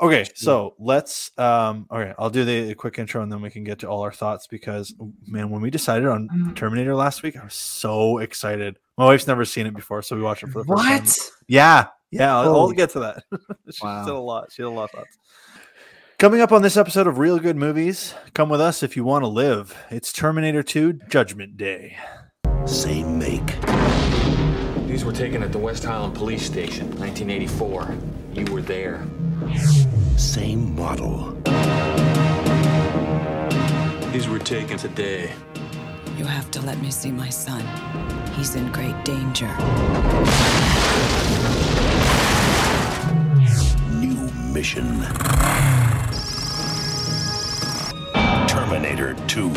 Okay, so let's um okay, I'll do the quick intro and then we can get to all our thoughts because man, when we decided on Mm. Terminator last week, I was so excited. My wife's never seen it before, so we watched it for the first time. What? Yeah, yeah, I'll, I'll get to that. she Wow. said a lot. She had a lot of thoughts. Coming up on this episode of Real Good Movies, come with us if you want to live. It's Terminator 2 Judgment Day. Same make. These were taken at the West Highland Police Station, 1984. You were there. Same model. These were taken today. You have to let me see my son. He's in great danger. New mission. Terminator 2.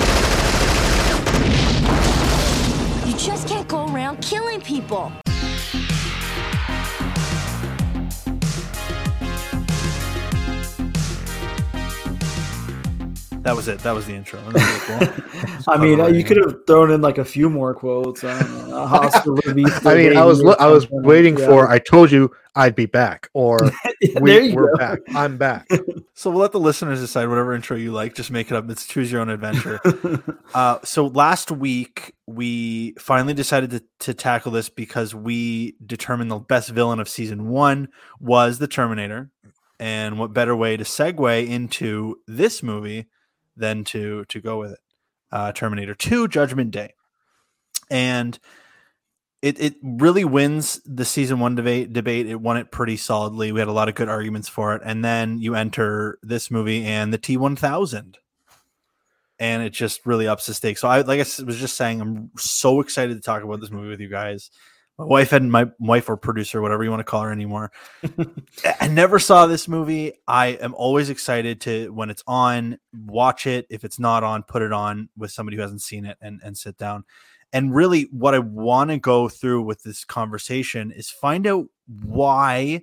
You just can't go around killing people. That was it. That was the intro. Was really cool. I mean, uh, you could have thrown in like a few more quotes. I don't know, a hostile release I mean, I was lo- I was waiting Yeah. for. I told you I'd be back, or Yeah, we, we're go. back. I'm back. So we'll let the listeners decide whatever intro you like. Just make it up. It's choose your own adventure. uh, so last week we finally decided to, to tackle this because we determined the best villain of season one was the Terminator, and what better way to segue into this movie than to to go with it? Uh, Terminator Two: Judgment Day, and it it really wins the season one debate. Debate it won it pretty solidly. We had a lot of good arguments for it, and then you enter this movie and the T one thousand, and it just really ups the stakes. So I like I was just saying, I'm so excited to talk about this movie with you guys. My wife and my wife or producer, whatever you want to call her anymore. I- never saw this movie. I am always excited to when it's on, watch it. If it's not on, put it on with somebody who hasn't seen it and and sit down and really what i want to go through with this conversation is find out why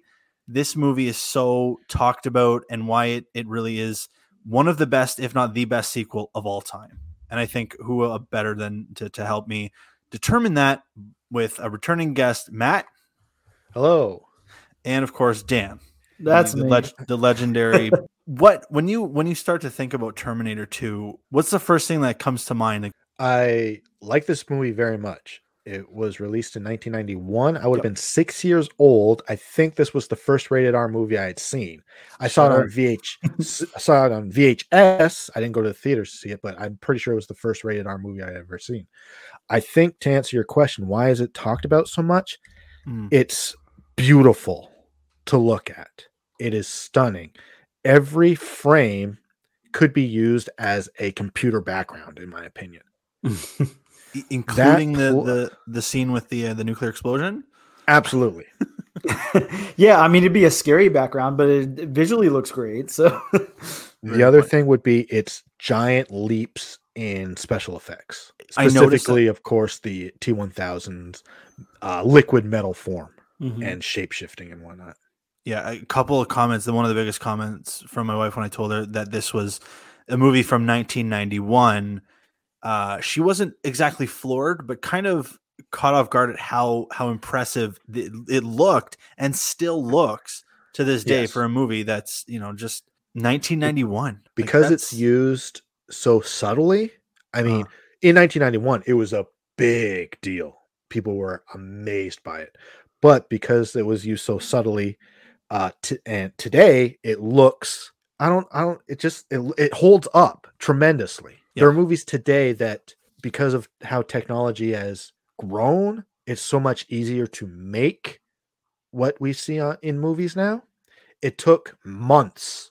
this movie is so talked about and why it, it really is one of the best if not the best sequel of all time and i think who uh, better than to, to help me determine that with a returning guest matt Hello. and of course dan That's the, me. leg- the legendary what when you when you start to think about terminator 2 what's the first thing that comes to mind I like this movie very much. It was released in 1991. I would have been six years old. I think this was the first rated R movie I had seen. I saw it on VH. s- I saw it on VHS. I didn't go to the theaters to see it, but I'm pretty sure it was the first rated R movie I had ever seen. I think to answer your question, why is it talked about so much? Mm. It's beautiful to look at. It is stunning. Every frame could be used as a computer background, in my opinion. I- including the, pl- the the scene with the uh, the nuclear explosion. Absolutely. yeah, I mean, it'd be a scary background, but it it visually looks great. So, The other funny. thing would be its giant leaps in special effects. Specifically, of course, the T1000's uh, liquid metal form Mhm. and shape shifting and whatnot. Yeah, a couple of comments. The one of the biggest comments from my wife when I told her that this was a movie from 1991. Uh, she wasn't exactly floored, but kind of caught off guard at how how impressive it, it looked and still looks to this day Yes. for a movie that's you know just 1991. Like, because it's used so subtly. I mean, Uh. in 1991, it was a big deal. People were amazed by it, but because it was used so subtly, uh, t- and today it looks. I don't. I don't. It just it, it holds up tremendously. There are movies today that because of how technology has grown, it's so much easier to make what we see on, in movies now. It took months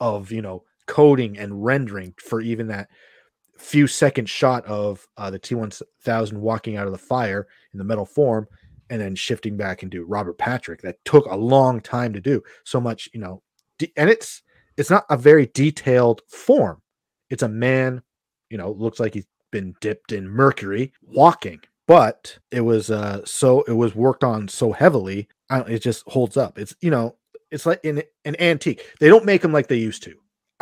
of you know coding and rendering for even that few second shot of uh, the T1000 walking out of the fire in the metal form and then shifting back into Robert Patrick that took a long time to do. So much you know de- and it's it's not a very detailed form. It's a man you know looks like he's been dipped in mercury walking but it was uh so it was worked on so heavily don't, it just holds up. It's you know it's like in an antique. They don't make them like they used to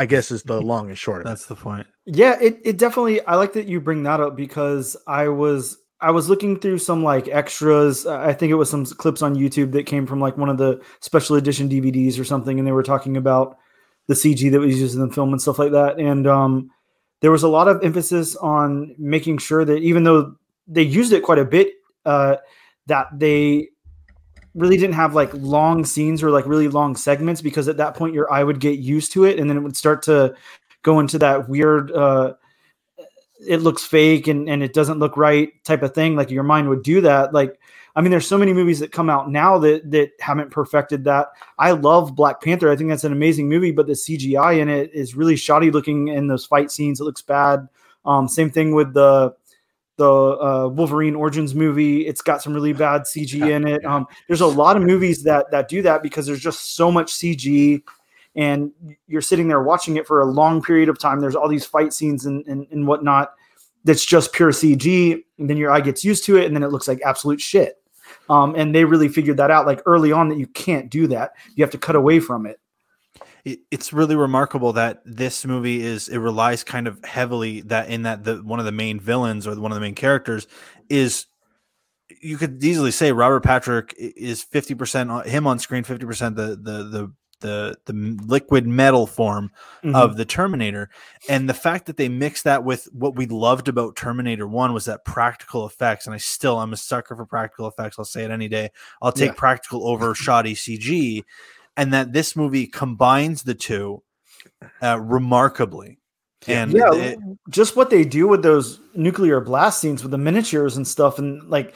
i guess is the long and short That's the point. yeah, it, it definitely, I like that you bring that up because I was, I was looking through some like extras. I think it was some clips on YouTube that came from like one of the special edition DVDs or something, and they were talking about the CG that was used in the film and stuff like that. And um, there was a lot of emphasis on making sure that even though they used it quite a bit, uh, that they really didn't have like long scenes or like really long segments because at that point your eye would get used to it and then it would start to go into that weird uh it looks fake and, and it doesn't look right type of thing. Like your mind would do that. Like i mean there's so many movies that come out now that that haven't perfected that. I love black panther. I think that's an amazing movie but the cgi in it is really shoddy looking in those fight scenes it looks bad. Um same thing with the the uh, Wolverine Origins movie. It's got some really bad CG in it. Um, there's a lot of movies that that do that because there's just so much CG, and you're sitting there watching it for a long period of time. There's all these fight scenes and and, and whatnot that's just pure CG, and then your eye gets used to it, and then it looks like absolute shit. Um, and they really figured that out like early on that you can't do that. You have to cut away from it it, it's really remarkable that this movie is it relies kind of heavily that in that the one of the main villains or one of the main characters is you could easily say Robert Patrick is 50% him on screen 50% the the the the the liquid metal form mm-hmm. of the Terminator and the fact that they mixed that with what we loved about Terminator 1 was that practical effects and I still I'm a sucker for practical effects I'll say it any day I'll take yeah. practical over shoddy CG and that this movie combines the two uh, remarkably. And yeah, it, just what they do with those nuclear blast scenes with the miniatures and stuff, and like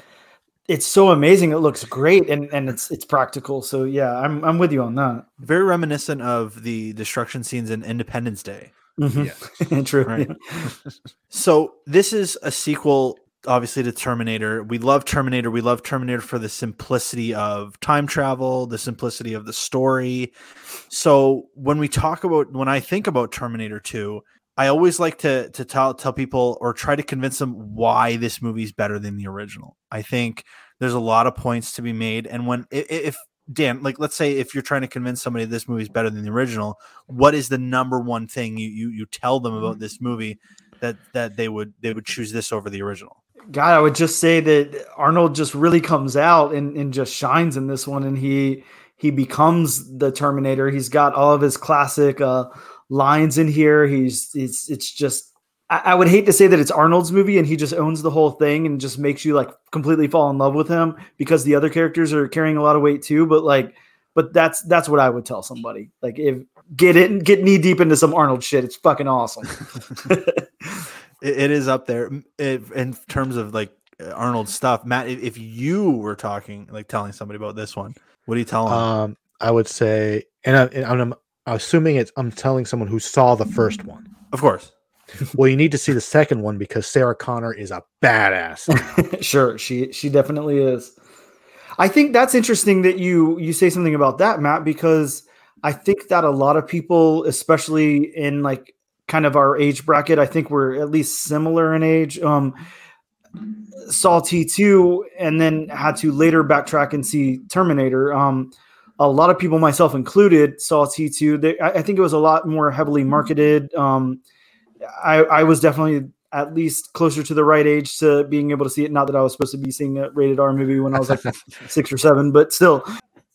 it's so amazing. It looks great, and and it's it's practical. So yeah, I'm I'm with you on that. Very reminiscent of the destruction scenes in Independence Day. Mm-hmm. Yeah. True. Right? so this is a sequel obviously to Terminator. We love Terminator. We love Terminator for the simplicity of time travel, the simplicity of the story. So when we talk about when I think about Terminator 2, I always like to to tell tell people or try to convince them why this movie is better than the original. I think there's a lot of points to be made and when if Dan, like let's say if you're trying to convince somebody this movie is better than the original, what is the number one thing you you you tell them about mm-hmm. this movie that that they would they would choose this over the original? God, I would just say that Arnold just really comes out and, and just shines in this one, and he he becomes the Terminator. He's got all of his classic uh, lines in here. He's it's it's just I, I, would hate to say that it's Arnold's movie and he just owns the whole thing and just makes you like completely fall in love with him because the other characters are carrying a lot of weight too. But like, but that's that's what I would tell somebody. Like if get it get knee deep into some Arnold shit, it's fucking awesome. it, it is up there in terms of like Arnold stuff. Matt, if you were talking, like telling somebody about this one, what do you tell them? Um, I would say, and, I, and I'm assuming it's I'm telling someone who saw the first one. Of course. well, you need to see the second one because Sarah Connor is a badass. sure, she she definitely is. I think that's interesting that you you say something about that, Matt, because I think that a lot of people, especially in like kind of our age bracket. I think we're at least similar in age. Um, saw T2 and then had to later backtrack and see Terminator. Um, a lot of people, myself included, saw T2. They, I, I, think it was a lot more heavily marketed. Um, I, I, was definitely at least closer to the right age to being able to see it. Not that I was supposed to be seeing a rated R movie when I was like six or seven, but still,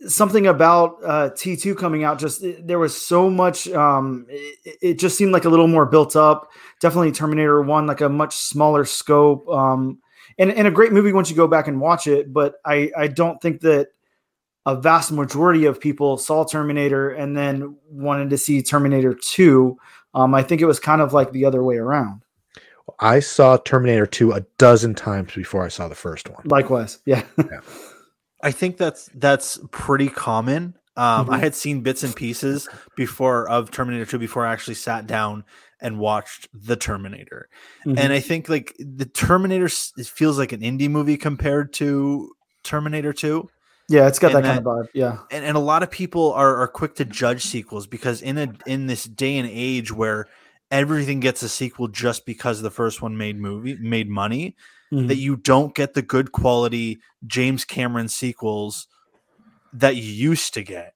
something about uh, T2 coming out just there was so much um, it, it, just seemed like a little more built up definitely Terminator 1 like a much smaller scope um, and, and a great movie once you go back and watch it but I, I don't think that a vast majority of people saw Terminator and then wanted to see Terminator 2 um, I think it was kind of like the other way around I saw Terminator 2 a dozen times before I saw the first one likewise yeah. yeah. I think that's that's pretty common. Um, mm-hmm. I had seen bits and pieces before of Terminator 2 before I actually sat down and watched the Terminator. Mm-hmm. And I think like the Terminator feels like an indie movie compared to Terminator 2. Yeah, it's got that, that, kind of vibe. Yeah. And, and a lot of people are, are quick to judge sequels because in a in this day and age where everything gets a sequel just because the first one made movie made money, mm-hmm. that you don't get the good quality James Cameron sequels that you used to get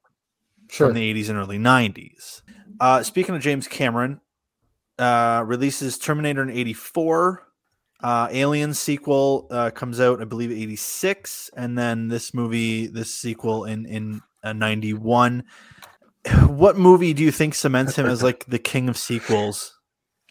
sure. from the 80s and early 90s. Uh, speaking of James Cameron, uh, releases Terminator in 84. Uh, Alien sequel uh, comes out, I believe, eighty six, and then this movie, this sequel in in uh, ninety one. What movie do you think cements him as like the king of sequels?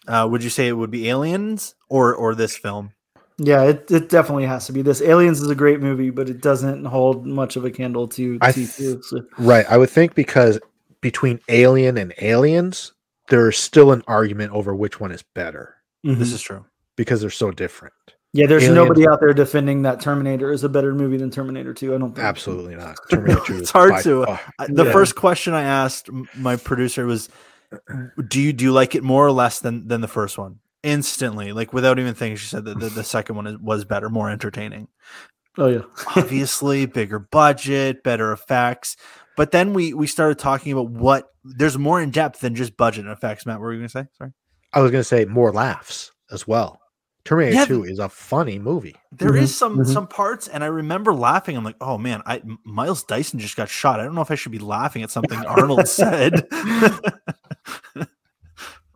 Uh, would you say it would be Aliens or or this film? Yeah, it, it definitely has to be this. Aliens is a great movie, but it doesn't hold much of a candle to I T2. th- so- Right. I would think because between Alien and Aliens, there's still an argument over which one is better This Mhm. is true. because they're so different. yeah, there's Aliens- nobody out there defending that Terminator is a better movie than Terminator 2. I don't think. Absolutely not. Terminator 2 It's is hard to- far- The Yeah. first question I asked my producer was, "Do you do you like it more or less than than the first one?" Instantly, like without even thinking, she said that the, the second one is, was better, more entertaining. Oh yeah. Obviously, bigger budget, better effects. But then we we started talking about what there's more in depth than just budget and effects. Matt, what were you going to say? Sorry. I was going to say more laughs as well. Terminator Yeah, 2 is a funny movie. There is Mhm, some mhm. some parts, and I remember laughing. I'm like, oh man, I M- Miles Dyson just got shot. I don't know if I should be laughing at something Arnold said.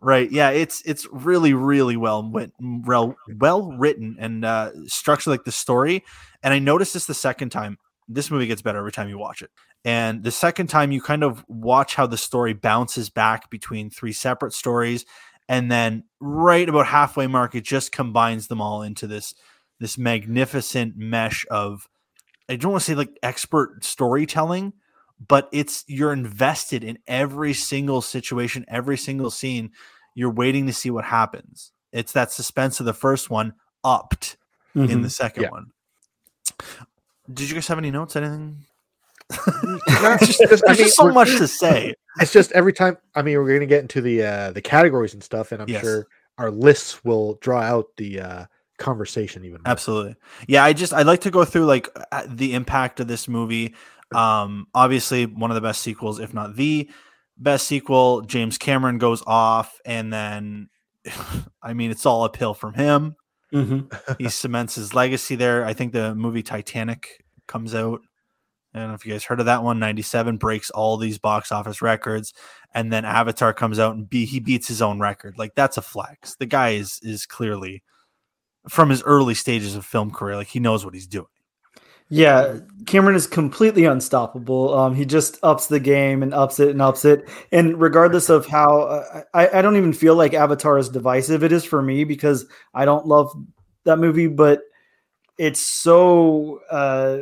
Right? Yeah, it's it's really really well well well written and uh, structured like the story. And I noticed this the second time. This movie gets better every time you watch it. And the second time, you kind of watch how the story bounces back between three separate stories, and then right about halfway mark, it just combines them all into this this magnificent mesh of I don't want to say like expert storytelling, but it's you're invested in every single situation, every single scene. You're waiting to see what happens. It's that suspense of the first one upped in Mhm. the second Yeah. one. Did you guys have any notes? Anything? Not just- just- I There's mean, just so much to say. It's just every time. I mean, we're going to get into the uh, the categories and stuff, and I'm Yes. sure our lists will draw out the uh, conversation even more. Absolutely. Yeah, I just I'd like to go through like uh, the impact of this movie. Um obviously one of the best sequels if not the best sequel. James Cameron goes off and then I mean it's all uphill from him. Mhm. He cements his legacy there. I think the movie Titanic comes out. I don't know if you guys heard of that one. 97 breaks all these box office records. And then Avatar comes out and be, he beats his own record. Like that's a flex. The guy is is clearly from his early stages of film career, like he knows what he's doing. Yeah, Cameron is completely unstoppable. Um, he just ups the game and ups it and ups it. And regardless of how, uh, I, I don't even feel like Avatar is divisive. It is for me because I don't love that movie, but it's so uh,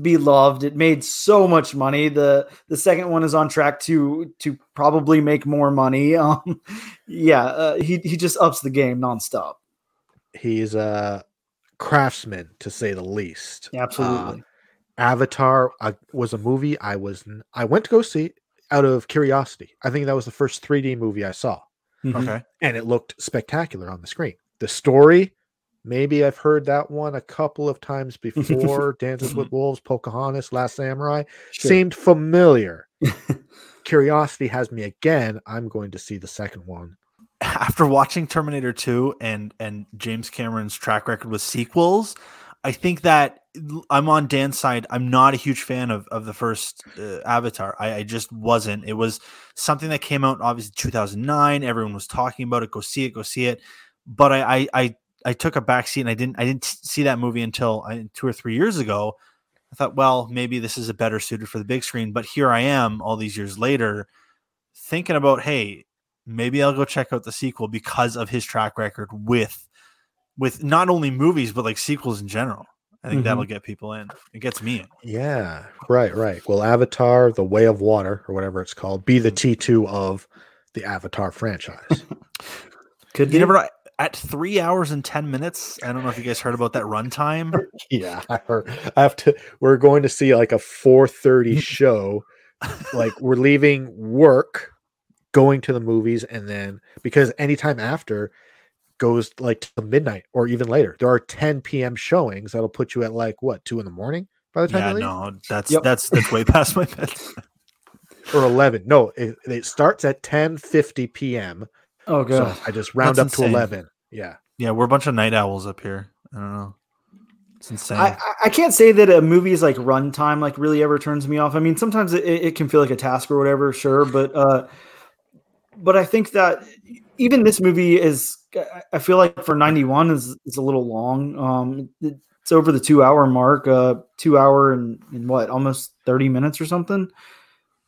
beloved. It made so much money. the The second one is on track to to probably make more money. Um, yeah, uh, he he just ups the game nonstop. He's a craftsman, to say the least. Absolutely. Uh, Avatar uh, was a movie I was I went to go see out of curiosity. I think that was the first 3D movie I saw, Mhm. Okay. and it looked spectacular on the screen. The story, maybe I've heard that one a couple of times before. Dances with Wolves, Pocahontas, Last Samurai Sure. seemed familiar. curiosity has me again. I'm going to see the second one. After watching Terminator 2 and and James Cameron's track record with sequels, I think that I'm on Dan's side. I'm not a huge fan of of the first uh, Avatar. I, I just wasn't. It was something that came out obviously 2009. Everyone was talking about it. Go see it. Go see it. But I I I, I took a back seat and I didn't I didn't see that movie until I, two or three years ago. I thought, well, maybe this is a better suited for the big screen. But here I am, all these years later, thinking about, hey, maybe I'll go check out the sequel because of his track record with with not only movies but like sequels in general. I think Mhm. that'll get people in. It gets me in. Yeah, right, right. Well, Avatar: The Way of Water, or whatever it's called, be the T two of the Avatar franchise. Could You be. never know. At three hours and ten minutes, I don't know if you guys heard about that runtime. yeah, I, heard, I have to. We're going to see like a four thirty show. like we're leaving work, going to the movies, and then because anytime after goes like to midnight or even later. There are 10 p.m. showings that'll put you at like what two in the morning by the time Yeah, you leave? no, that's Yep. that's that's way past my bed. or 11. No, it, it starts at 10 50 p.m. Oh So god. I just round That's up to 11. Yeah. Yeah, we're a bunch of night owls up here. I don't know. It's insane. I, I- I can't say that a movie's like runtime like really ever turns me off. I mean, sometimes it, it can feel like a task or whatever, sure, but uh, but I think that even this movie is. I- feel like for ninety one is is a little long. Um, it's over the two hour mark. Uh, two hour and, and what almost thirty minutes or something.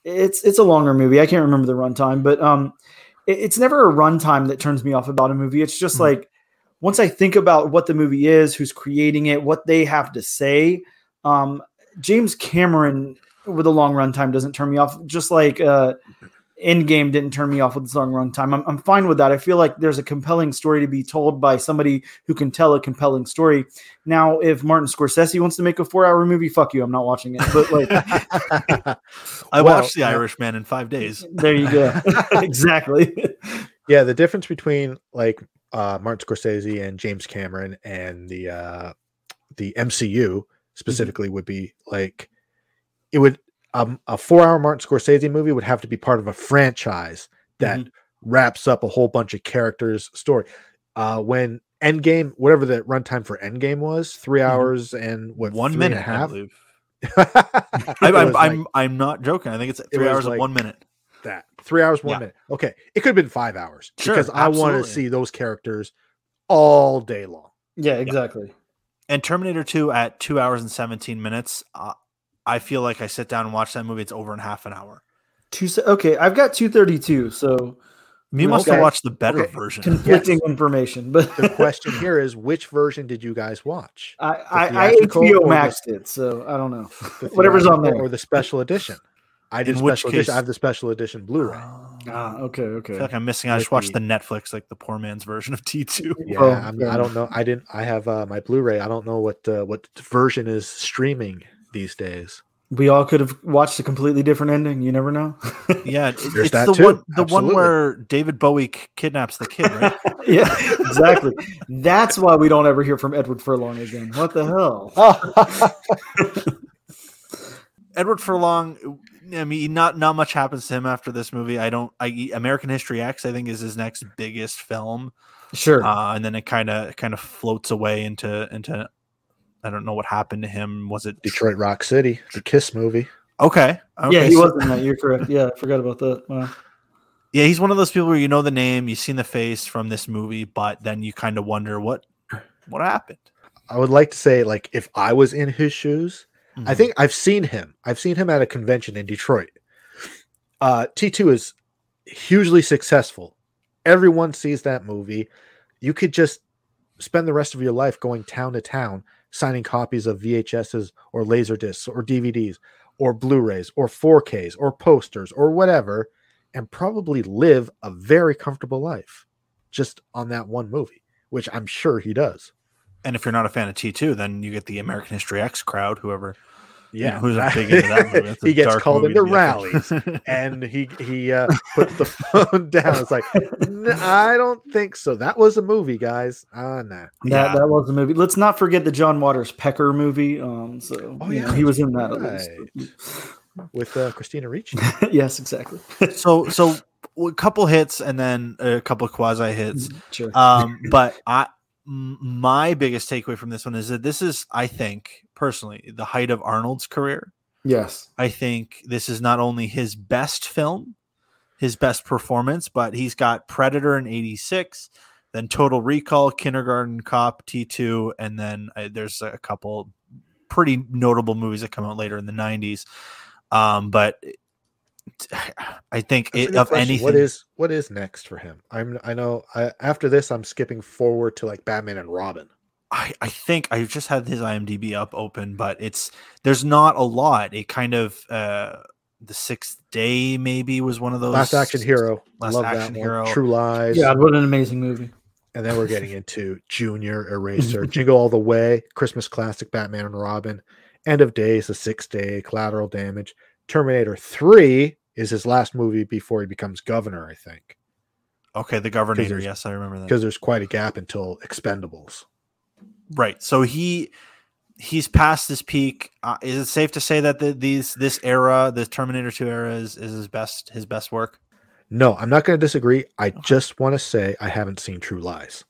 It's it's a longer movie. I can't remember the runtime, but um, it- it's never a runtime that turns me off about a movie. It's just Mhm. like once I think about what the movie is, who's creating it, what they have to say. Um, James Cameron with a long runtime doesn't turn me off. Just like uh, Endgame didn't turn me off with its long runtime. I'm, I'm fine with that. I feel like there's a compelling story to be told by somebody who can tell a compelling story. Now, if Martin Scorsese wants to make a four hour movie, fuck you. I'm not watching it. But like, I Well, watched The Irishman in five days. there you go. exactly. Yeah, the difference between like uh, Martin Scorsese and James Cameron and the uh, the MCU specifically would be like it would um, a four hour Martin Scorsese movie would have to be part of a franchise that wraps up a whole bunch of characters' story. Uh, when Endgame, whatever the runtime for Endgame was, 3 hours and what one three and minute, a half. It I, I'm, was I'm, like I'm not joking. I think it's three was hours like- and one minute. that three hours one Yeah. minute. Okay, it could have been five hours Sure, because I want to see those characters all day long. Yeah, exactly. And Terminator 2 at two hours and 17 minutes. Uh, I feel like I sit down and watch that movie. It's over in half an hour. Two. Okay, I've got 232. So You must have watched the better Okay. version. conflicting information, but The question here is, which version did you guys watch? I, I, I theatrical HBO or the- maxed it, so I don't know. The Whatever's on there. or the special edition? I did In which special case- edition. I have the special edition Blu-ray. Ah, okay, I okay. feel like I'm missing. I just watched the- the Netflix, like the poor man's version of T2. Yeah, Oh, I'm, I don't know. I didn't. I have uh, my Blu-ray. I don't know what uh, what version is streaming these days. We all could have watched a completely different ending. You never know. Yeah, it- There's it's that the too. one, the one where David Bowie kidnaps the kid, right? yeah, exactly. That's why we don't ever hear from Edward Furlong again. What the hell? Edward Furlong. I mean, not not much happens to him after this movie. I don't. I American History X. I think is his next biggest film, Sure. uh, and then it kind of kind of floats away into into. I don't know what happened to him. Was it Detroit Rock City, the Kiss movie. Okay. okay. yeah, he so- was in that. You're correct. Yeah, I forgot about that. Wow. Yeah, he's one of those people where you know the name, you've seen the face from this movie, but then you kind of wonder what what happened. I would like to say, like, if I was in his shoes, I Mhm. think I've seen him. I've seen him at a convention in Detroit. Uh, T2 is hugely successful. Everyone sees that movie. You could just spend the rest of your life going town to town signing copies of VHSs or laser discs or DVDs or Blu-rays or 4Ks or posters or whatever and probably live a very comfortable life just on that one movie, which I'm sure he does. And if you're not a fan of T2, then you get the American History X crowd, whoever Yeah, who's a big into that movie. He gets called into to be a fan. rallies, and he he uh, puts the phone down. It's like, I don't think so. That was a movie, guys. Ah, nah. That Yeah. that was a movie. Let's not forget the John Waters Pecker movie. Um, so Oh, you know, yeah, he was in that at right. least. with uh, Christina Ricci. yes, exactly. so so a couple hits and then a couple quasi hits. Sure. Um, but I m- my biggest takeaway from this one is that this is, I think, personally, the height of Arnold's career. yes. I think this is not only his best film, his best performance, but he's got Predator in 86, then Total Recall, Kindergarten Cop, T2, and then uh, there's a couple pretty notable movies that come out later in the 90s. Um, but I think it, of question. anything, what is what is next for him? I'm I know I, after this I'm skipping forward to like Batman and Robin. I, I think I just had his IMDb up open, but it's there's not a lot. It kind of uh the sixth day maybe was one of those Last Action Hero, Last love Action that Hero. one. True Lies, God, what an amazing movie. and then we're getting into Junior Eraser, Jingle All the Way, Christmas classic, Batman and Robin, End of Days, The Sixth Day, Collateral Damage, Terminator Three is his last movie before he becomes governor, I think, Okay, the Governor. Yes, I remember that. because there's quite a gap until Expendables. Right. So he he's past this peak. Uh, is it safe to say that the, these this era, the Terminator Two era, is, is his best his best work? No, I'm not going to disagree. I just want to say I haven't seen True Lies.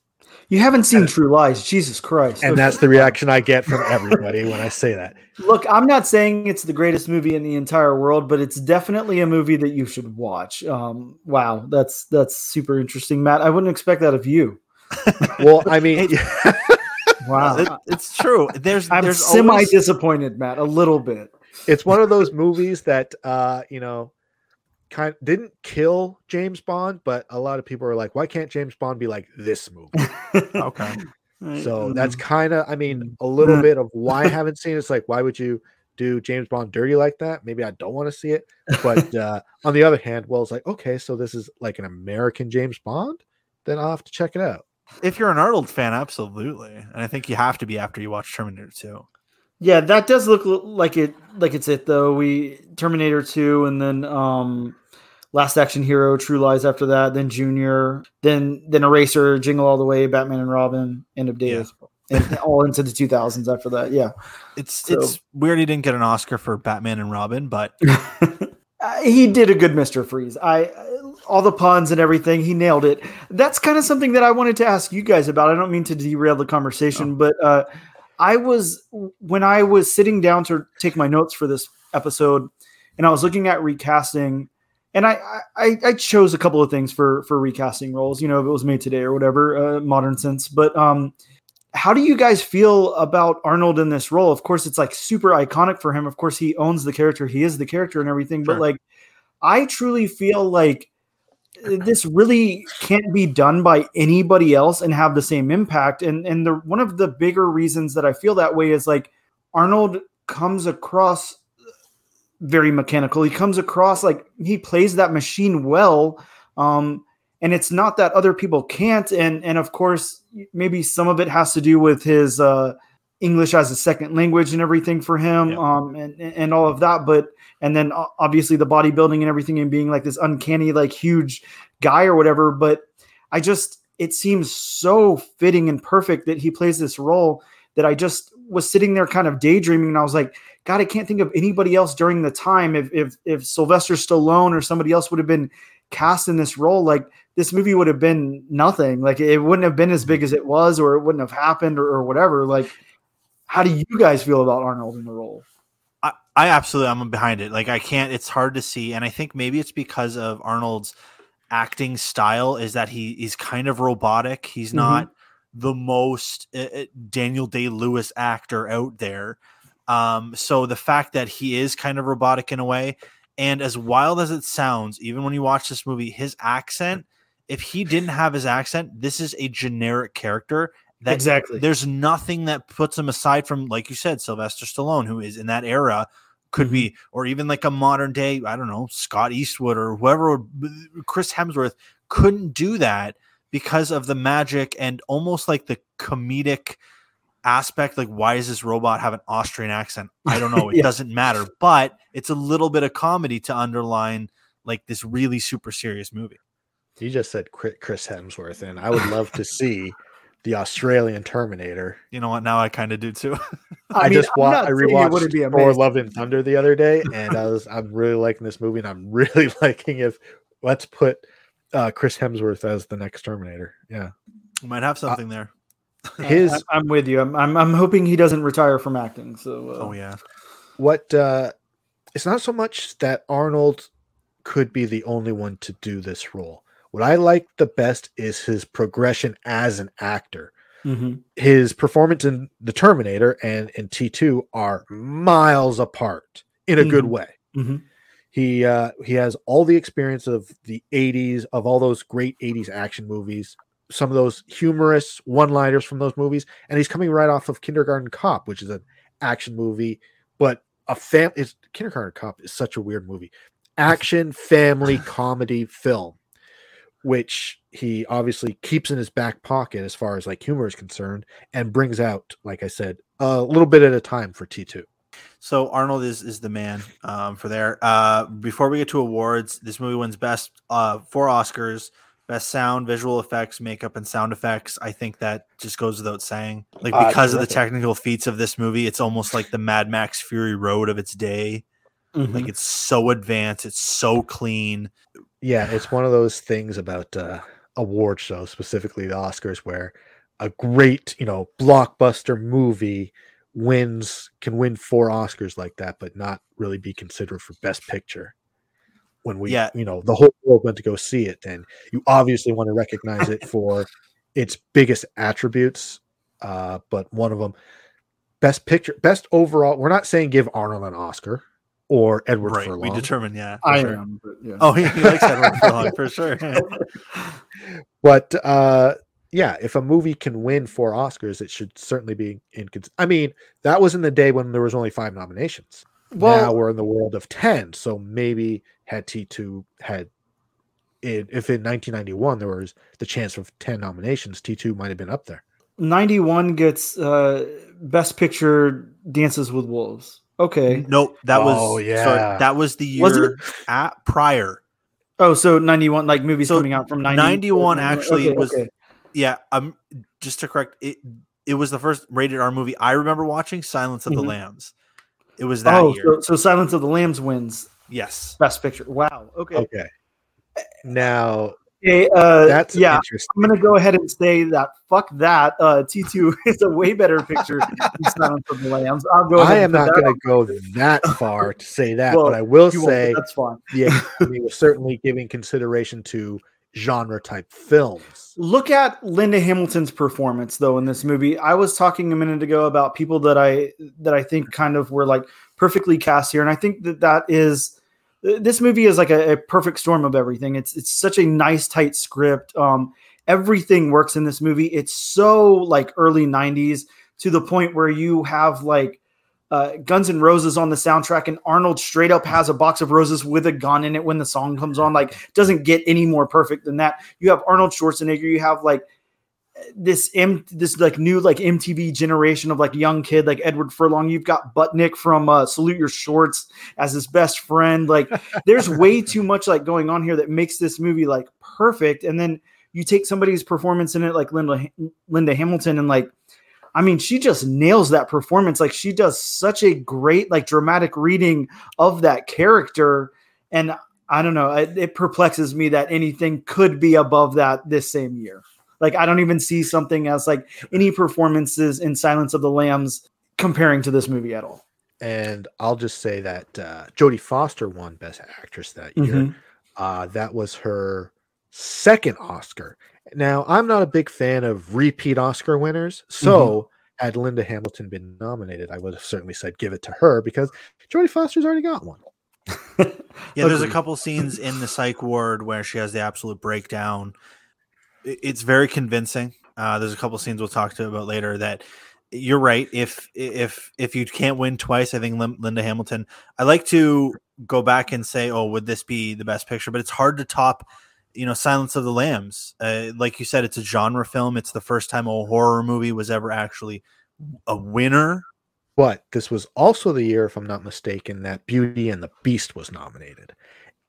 You haven't seen True Lies, Jesus Christ! And Okay. that's the reaction I get from everybody when I say that. Look, I'm not saying it's the greatest movie in the entire world, but it's definitely a movie that you should watch. Um, wow, that's that's super interesting, Matt. I wouldn't expect that of you. Well, I mean, Wow, It- it's true. There's I'm there's semi always, disappointed, Matt, a little bit. it's one of those movies that uh, you know, kind didn't kill James Bond, but a lot of people are like, why can't James Bond be like this movie? okay. So that's Mm. kind of, I mean, a little bit of why I haven't seen it. It's like, why would you do James Bond dirty like that? Maybe I don't want to see it. But uh, on the other hand, well, it's like, okay, so this is like an American James Bond, then I'll have to check it out. If you're an Arnold fan, absolutely, and I think you have to be after you watch Terminator 2. Yeah, that does look like it like it's it though. We Terminator 2 and then um Last Action Hero, True Lies after that, then Junior, then then Eraser, Jingle All the Way, Batman and Robin, End of Days. And all into the 2000s after that. Yeah. It's So- it's weird he didn't get an Oscar for Batman and Robin, but Uh, he did a good Mr. Freeze. I all the puns and everything, he nailed it. That's kind of something that I wanted to ask you guys about. I don't mean to derail the conversation, but uh, I was when I was sitting down to take my notes for this episode, and I was looking at recasting, and I I, I chose a couple of things for for recasting roles. You know, if it was made today or whatever, uh, modern sense. But um, how do you guys feel about Arnold in this role? Of course, it's like super iconic for him. Of course, he owns the character, he is the character and everything. But like, I truly feel like uh, this really can't be done by anybody else and have the same impact. And and the one of the bigger reasons that I feel that way is like Arnold comes across very mechanical. He comes across like he plays that machine well. Um, and it's not that other people can't. And and of course, maybe some of it has to do with his uh, English as a second language and everything for him, Yeah. um, and and all of that. But and then obviously the bodybuilding and everything and being like this uncanny, like huge guy or whatever. But I just it seems so fitting and perfect that he plays this role that I just was sitting there kind of daydreaming and I was like, God, I can't think of anybody else during the time. If if if Sylvester Stallone or somebody else would have been cast in this role, like this movie would have been nothing. Like it wouldn't have been as big as it was, or it wouldn't have happened, or, or whatever. Like, how do you guys feel about Arnold in the role? I, I absolutely I'm behind it. Like I can't. It's hard to see, and I think maybe it's because of Arnold's acting style is that he he's kind of robotic. He's Mhm. not the most uh, Daniel Day Lewis actor out there. Um, so the fact that he is kind of robotic in a way, and as wild as it sounds, even when you watch this movie, his accent. If he didn't have his accent, this is a generic character that Exactly. there's nothing that puts him aside from, like you said, Sylvester Stallone, who is in that era, could be, or even like a modern day, I don't know, Scott Eastwood or whoever, would- Chris Hemsworth couldn't do that because of the magic and almost like the comedic aspect. Like, why does this robot have an Austrian accent? I don't know. It Yeah. doesn't matter, but it's a little bit of comedy to underline like this really super serious movie. You just said Chris Hemsworth, and I would love to see the Australian Terminator. You know what? Now I kind of do too. I, mean, just I'm wa- I rewatched wouldn't be Thor. Love and Thunder the other day, and I was I'm really liking this movie, and I'm really liking if let's put uh, Chris Hemsworth as the next Terminator. Yeah, We might have something there. his I, am with you. I'm, I'm I'm hoping he doesn't retire from acting. So uh, Oh yeah. what uh it's not so much that Arnold could be the only one to do this role. What I like the best is his progression as an actor. mhm. His performance in The Terminator and in T2 are miles apart in a good Mhm. way. Mhm. He uh he has all the experience of the 80s of all those great 80s action movies, some of those humorous one-liners from those movies and he's coming right off of Kindergarten Cop, which is an action movie, but a fam is Kindergarten Cop is such a weird movie. Action family comedy film which he obviously keeps in his back pocket as far as like humor is concerned and brings out like I said a little bit at a time for T2. So Arnold is is the man um, for there. Uh, before we get to awards, this movie wins best uh, four Oscars: best sound, visual effects, makeup, and sound effects. I think that just goes without saying. Like because of the technical feats of this movie, it's almost like the Mad Max Fury Road of its day. Mhm. Like it's so advanced, it's so clean. Yeah, it's one of those things about uh, award shows, specifically the Oscars, where a great, you know, blockbuster movie wins can win four Oscars like that, but not really be considered for Best Picture. When we, Yeah. you know, the whole world went to go see it, and you obviously want to recognize it for its biggest attributes. Uh, but one of them, Best Picture, Best Overall. We're not saying give Arnold an Oscar or Edward right. Furlong. We determine, yeah. for I sure. am, but yeah. Oh, he, he likes Edward Furlong for sure. but uh yeah if a movie can win four oscars it should certainly be in i mean that was in the day when there was only five nominations Well- now we're in the world of 10 so maybe had t2 had it, if in 1991 there was the chance of 10 nominations t2 might have been up there 91 gets uh best picture dances with wolves okay Nope, that was Oh, sorry, yeah. that was the Was year at prior. oh so 91 like movies So coming out from 90, 91 actually okay, was okay. Yeah, um, just to correct it, it was the first rated R movie I remember watching. Silence of the Mhm. Lambs. It was that oh year. so, so silence of the lambs wins yes. best picture wow okay okay now Okay, uh, that's yeah interesting i'm gonna go ahead and say that fuck that uh t2 is a way better picture than silence of the lambs i'll go i am not that going to go that far to say that Well, but i will You won't, but say that's fine yeah, Academy was certainly giving consideration to genre type films. Look at Linda Hamilton's performance though in this movie. I was talking a minute ago about people that I that I think kind of were like perfectly cast here, and I think that that is this movie is like a, a perfect storm of everything. It's it's such a nice tight script. Um, everything works in this movie. It's so like early '90s to the point where you have like uh, Guns N' Roses on the soundtrack, and Arnold straight up has a box of roses with a gun in it when the song comes on. Like, doesn't get any more perfect than that. You have Arnold Schwarzenegger. You have like this M, this like new like MTV generation of like young kid like Edward Furlong. You've got Budnick from uh, Salute Your Shorts as his best friend. Like, there's way too much like going on here that makes this movie like perfect. And then you take somebody's performance in it, like Linda Linda Hamilton, and like I mean, she just nails that performance. Like she does such a great, like dramatic reading of that character. And I don't know, it, it perplexes me that anything could be above that this same year. Like I don't even see something as like any performances in Silence of the Lambs comparing to this movie at all. And I'll just say that uh, Jodie Foster won Best Actress that year. Mhm. Uh, that was her second Oscar. Now, I'm not a big fan of repeat Oscar winners. So, had Linda Hamilton been nominated, I would have certainly said give it to her because Jodie Foster's already got one. Yeah, there's a couple scenes in the psych ward where she has the absolute breakdown. It's very convincing. Uh, there's a couple scenes we'll talk to about later that you're right. If if if you can't win twice, I think Lin- Linda Hamilton. I like to go back and say, oh, would this be the best picture? But it's hard to top. You know, Silence of the Lambs. Uh, like you said, it's a genre film. It's the first time a horror movie was ever actually a winner. But this was also the year, if I'm not mistaken, that Beauty and the Beast was nominated.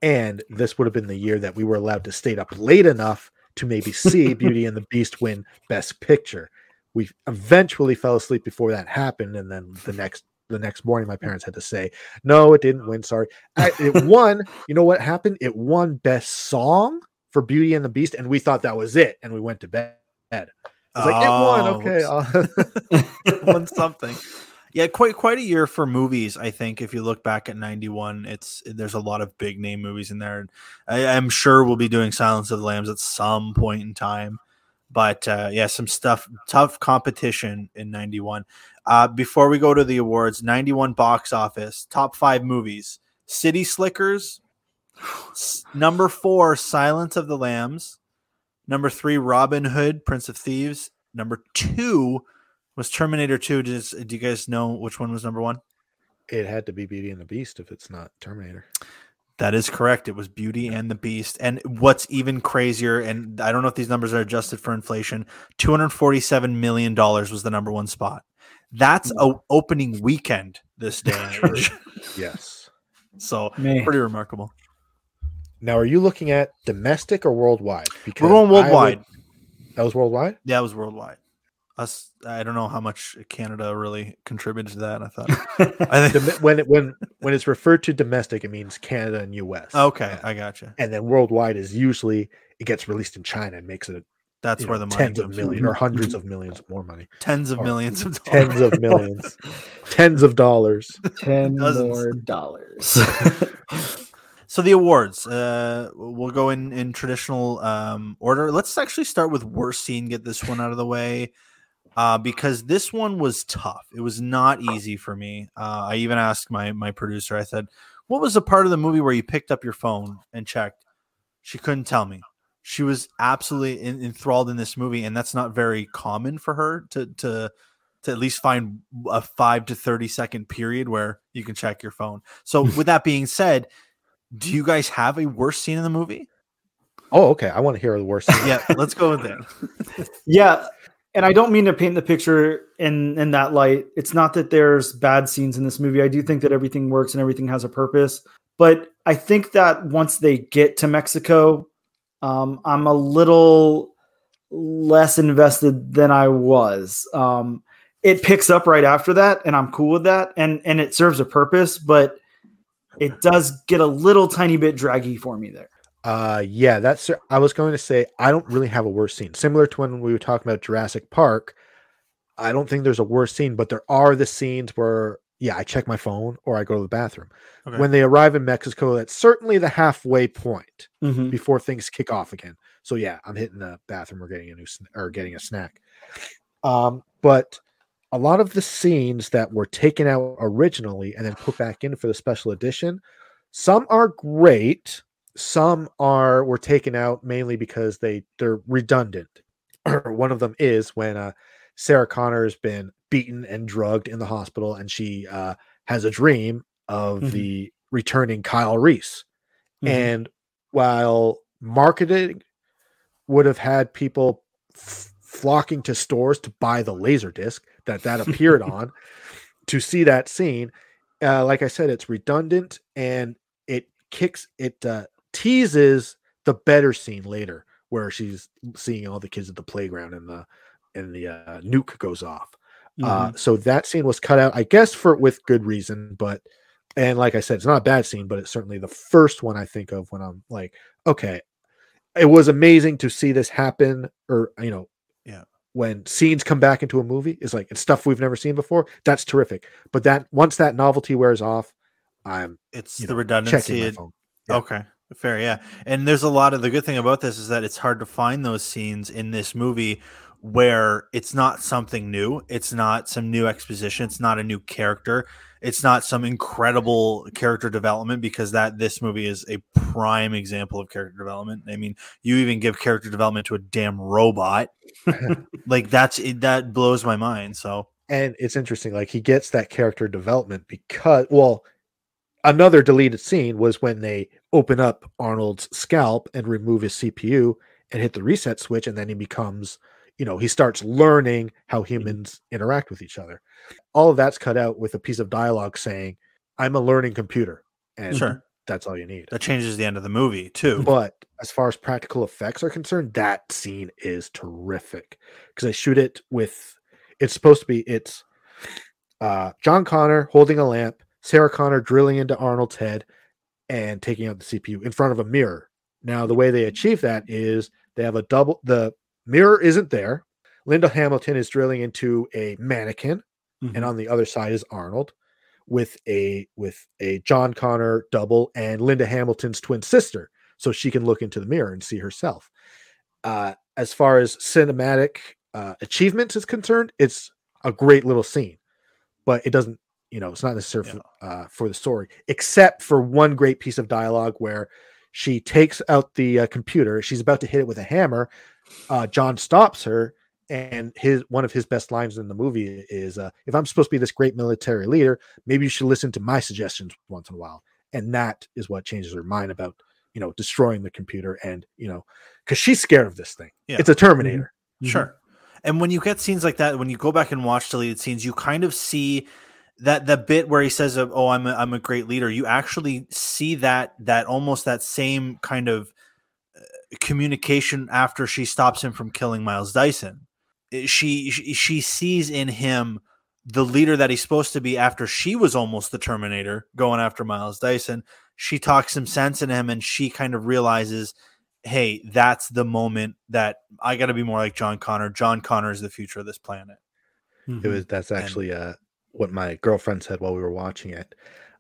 And this would have been the year that we were allowed to stay up late enough to maybe see Beauty and the Beast win Best Picture. We eventually fell asleep before that happened, and then the next the next morning, my parents had to say, "No, it didn't win. Sorry, I- it won." You know what happened? It won Best Song for Beauty and the Beast, and we thought that was it, and we went to bed. I was like, "It won." Oh, Okay, uh, won something. Yeah, quite quite a year for movies. I think if you look back at '91, it's there's a lot of big name movies in there. I, I'm sure we'll be doing Silence of the Lambs at some point in time, but uh, yeah, some stuff tough competition in '91. Uh, before we go to the awards, '91 box office top five movies: City Slickers, number four, Silence of the Lambs, number three, Robin Hood, Prince of Thieves, number two was Terminator 2. Does, do you guys know which one was number one? it had to be Beauty and the Beast if it's not Terminator. That is correct. It was Beauty and the Beast. And what's even crazier, and I don't know if these numbers are adjusted for inflation, $247 million was the number one spot. That's a mm. opening weekend this day and age. Yes. so Man. pretty remarkable. Now, are you looking at domestic or worldwide? Because We're going I would- worldwide. that was worldwide. Yeah, it was worldwide. Us, I don't know how much Canada really contributed to that. I thought. I think. When it, when when it's referred to domestic, it means Canada and U.S. Okay, Uh, I gotcha. and then worldwide is usually it gets released in China and makes it That's you where know, the money tens of millions or hundreds of millions more money, tens of or millions of dollars. tens of millions, tens of dollars. Ten Dozens. more dollars. So the awards, uh, we'll go in in traditional um, order. Let's actually start with worst scene. Get this one out of the way, uh, because this one was tough. It was not easy for me. Uh, I even asked my my producer. I said, "What was the part of the movie where you picked up your phone and checked?" She couldn't tell me. She was absolutely en- enthralled in this movie, and that's not very common for her to to to at least find a five to thirty second period where you can check your phone. So, with that being said do you guys have a worse scene in the movie? Oh, okay. I want to hear the worst. scene. Yeah, let's go with that. yeah, and I don't mean to paint the picture in in that light. It's not that there's bad scenes in this movie. I do think that everything works and everything has a purpose. But I think that once they get to Mexico, um, I'm a little less invested than I was. Um, it picks up right after that, and I'm cool with that, and and it serves a purpose, but it does get a little tiny bit draggy for me there. Uh, yeah, that's. I was going to say I don't really have a worse scene. Similar to when we were talking about Jurassic Park, I don't think there's a worse scene, but there are the scenes where yeah, I check my phone or I go to the bathroom. Okay. When they arrive in Mexico, that's certainly the halfway point Mhm. before things kick off again. So yeah, I'm hitting the bathroom or getting a new sn- or getting a snack. Um, but a lot of the scenes that were taken out originally and then put back in for the special edition, some are great, some are were taken out mainly because they they're redundant. One of them is when uh, Sarah Connor has been beaten and drugged in the hospital, and she uh, has a dream of Mhm. the returning Kyle Reese. Mhm. And while marketing would have had people f- flocking to stores to buy the laser disc that that appeared on to see that scene, uh, like I said, it's redundant and it kicks it uh, teases the better scene later where she's seeing all the kids at the playground and the and the uh, nuke goes off. Uh, so that scene was cut out, I guess, for with good reason. But and like I said, it's not a bad scene, but it's certainly the first one I think of when I'm like, okay, it was amazing to see this happen, or you know. When scenes come back into a movie, is like it's stuff we've never seen before. That's terrific. But that once that novelty wears off, I'm It's the know, redundancy. it- Yeah. Okay, fair, yeah. And there's a lot of the good thing about this is that it's hard to find those scenes in this movie where it's not something new, it's not some new exposition, it's not a new character, it's not some incredible character development because that this movie is a prime example of character development. I mean, you even give character development to a damn robot. like that's it, that blows my mind. So and it's interesting like he gets that character development because well another deleted scene was when they open up arnold's scalp and remove his cpu and hit the reset switch and then he becomes you know he starts learning how humans interact with each other all of that's cut out with a piece of dialogue saying i'm a learning computer and Sure. that's all you need that changes the end of the movie too. but as far as practical effects are concerned, that scene is terrific because i shoot it with it's supposed to be it's uh John Connor holding a lamp, Sarah Connor drilling into Arnold's head and taking out the CPU in front of a mirror. Now the way they achieve that is they have a double the mirror isn't there. Linda Hamilton is drilling into a mannequin and on the other side is Arnold with a with a John Connor double and Linda Hamilton's twin sister so she can look into the mirror and see herself. Uh as far as cinematic uh achievements is concerned, it's a great little scene. But it doesn't, you know, it's not necessary for, uh, for the story except for one great piece of dialogue where she takes out the uh, computer, she's about to hit it with a hammer. Uh John stops her and his one of his best lines in the movie is uh, if i'm supposed to be this great military leader maybe you should listen to my suggestions once in a while and that is what changes her mind about you know destroying the computer and you know because she's scared of this thing Yeah. it's a terminator Sure. And when you get scenes like that, when you go back and watch deleted scenes, you kind of see that the bit where he says, "Oh, I'm a, I'm a great leader." You actually see that that almost that same kind of communication after she stops him from killing Miles Dyson. Uh, She she, she sees in him the leader that he's supposed to be after she was almost the Terminator going after Miles Dyson. She talks some sense in him, and she kind of realizes hey, that's the moment that I got to be more like John Connor. John Connor is the future of this planet. It was that's And- actually uh what my girlfriend said while we were watching it.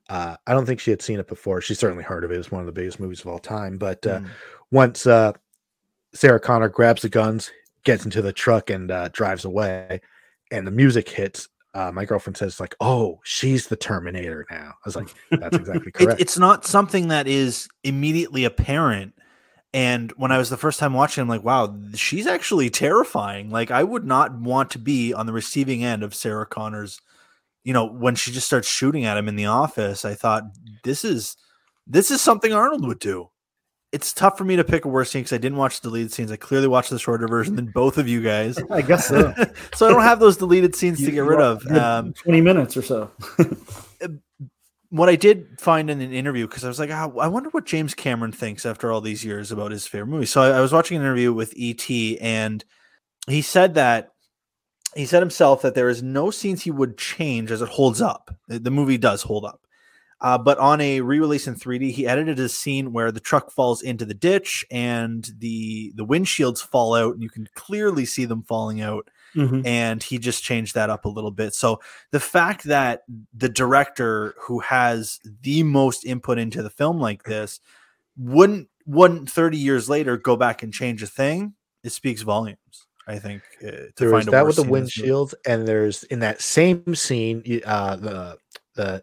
Uh, I don't think she had seen it before. She certainly heard of it. It's one of the biggest movies of all time. But uh, Mm. Once uh, Sarah Connor grabs the guns, gets into the truck, and uh, drives away, and the music hits, uh, my girlfriend says, "Like, oh, she's the Terminator now." I was like, "That's exactly It, correct." it's not something that is immediately apparent. And when I was the first time watching, I'm like, wow, she's actually terrifying. Like, I would not want to be on the receiving end of Sarah Connor's. You know, when she just starts shooting at him in the office, I thought this is this is something Arnold would do. It's tough for me to pick a worse scene because I didn't watch the deleted scenes. I clearly watched the shorter version than both of you guys, I guess so. so I don't have those deleted scenes to get rid of. Um, 20 minutes or so. what I did find in an interview because I was like, oh, I wonder what James Cameron thinks after all these years about his favorite movie. So I, I was watching an interview with ET, and he said that he said himself that there is no scenes he would change as it holds up. The movie does hold up. Uh, but on a re-release in 3D, he edited a scene where the truck falls into the ditch and the the windshields fall out, and you can clearly see them falling out Mhm. and he just changed that up a little bit. So the fact that the director who has the most input into the film like this wouldn't wouldn't 30 years later go back and change a thing, it speaks volumes. I think uh, to there find a that with the scene in this movie. windshields, and there's in that same scene, uh, the the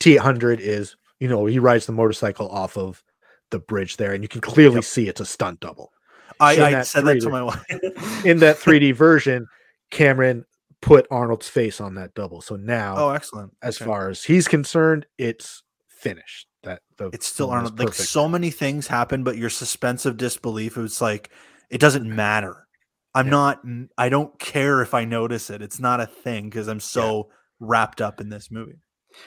T eight hundred is you know he rides the motorcycle off of the bridge there, and you can clearly Yep. see it's a stunt double. I, I that said that to 3D. my wife. In that 3D version, Cameron put Arnold's face on that double, so now oh, excellent. as Okay. far as he's concerned, it's finished. That the it's still Arnold. Like so many things happen, but your suspense of disbelief, it's like it doesn't matter. I'm Yeah. not. I don't care if I notice it. It's not a thing because I'm so wrapped up in this movie.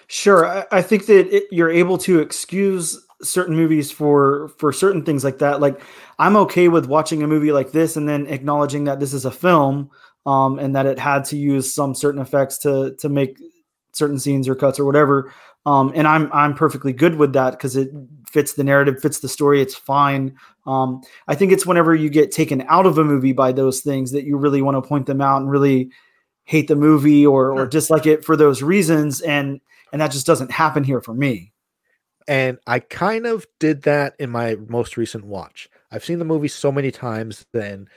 Sure, I, I think that it, you're able to excuse certain movies for for certain things like that. Like I'm okay with watching a movie like this and then acknowledging that this is a film um, and that it had to use some certain effects to to make certain scenes or cuts or whatever. Um, and I'm I'm perfectly good with that because it fits the narrative, fits the story. It's fine. Um, I think it's whenever you get taken out of a movie by those things that you really want to point them out and really hate the movie or or dislike it for those reasons. And and that just doesn't happen here for me. And I kind of did that in my most recent watch. I've seen the movie so many times. Then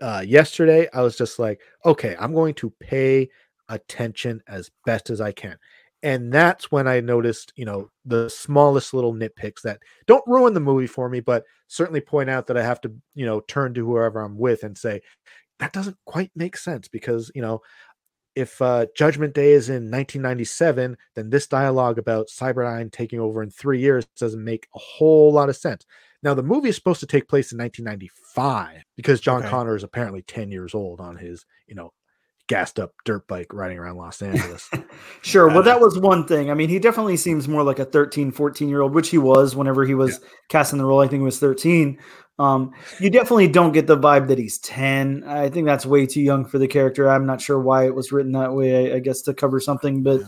uh, yesterday, I was just like, okay, I'm going to pay attention as best as I can. And that's when I noticed, you know, the smallest little nitpicks that don't ruin the movie for me, but certainly point out that I have to, you know, turn to whoever I'm with and say, that doesn't quite make sense because, you know, if uh, Judgment Day is in 1997, then this dialogue about Cyberdyne taking over in three years doesn't make a whole lot of sense. Now, the movie is supposed to take place in 1995 because John Okay. Connor is apparently 10 years old on his, you know, gassed up dirt bike riding around Los Angeles. Sure. Well, that was one thing. I mean, he definitely seems more like a 13, 14 year old, which he was whenever he was casting the role. I think he was 13. Um, you definitely don't get the vibe that he's 10. I think that's way too young for the character. I'm not sure why it was written that way. I, I guess to cover something, but,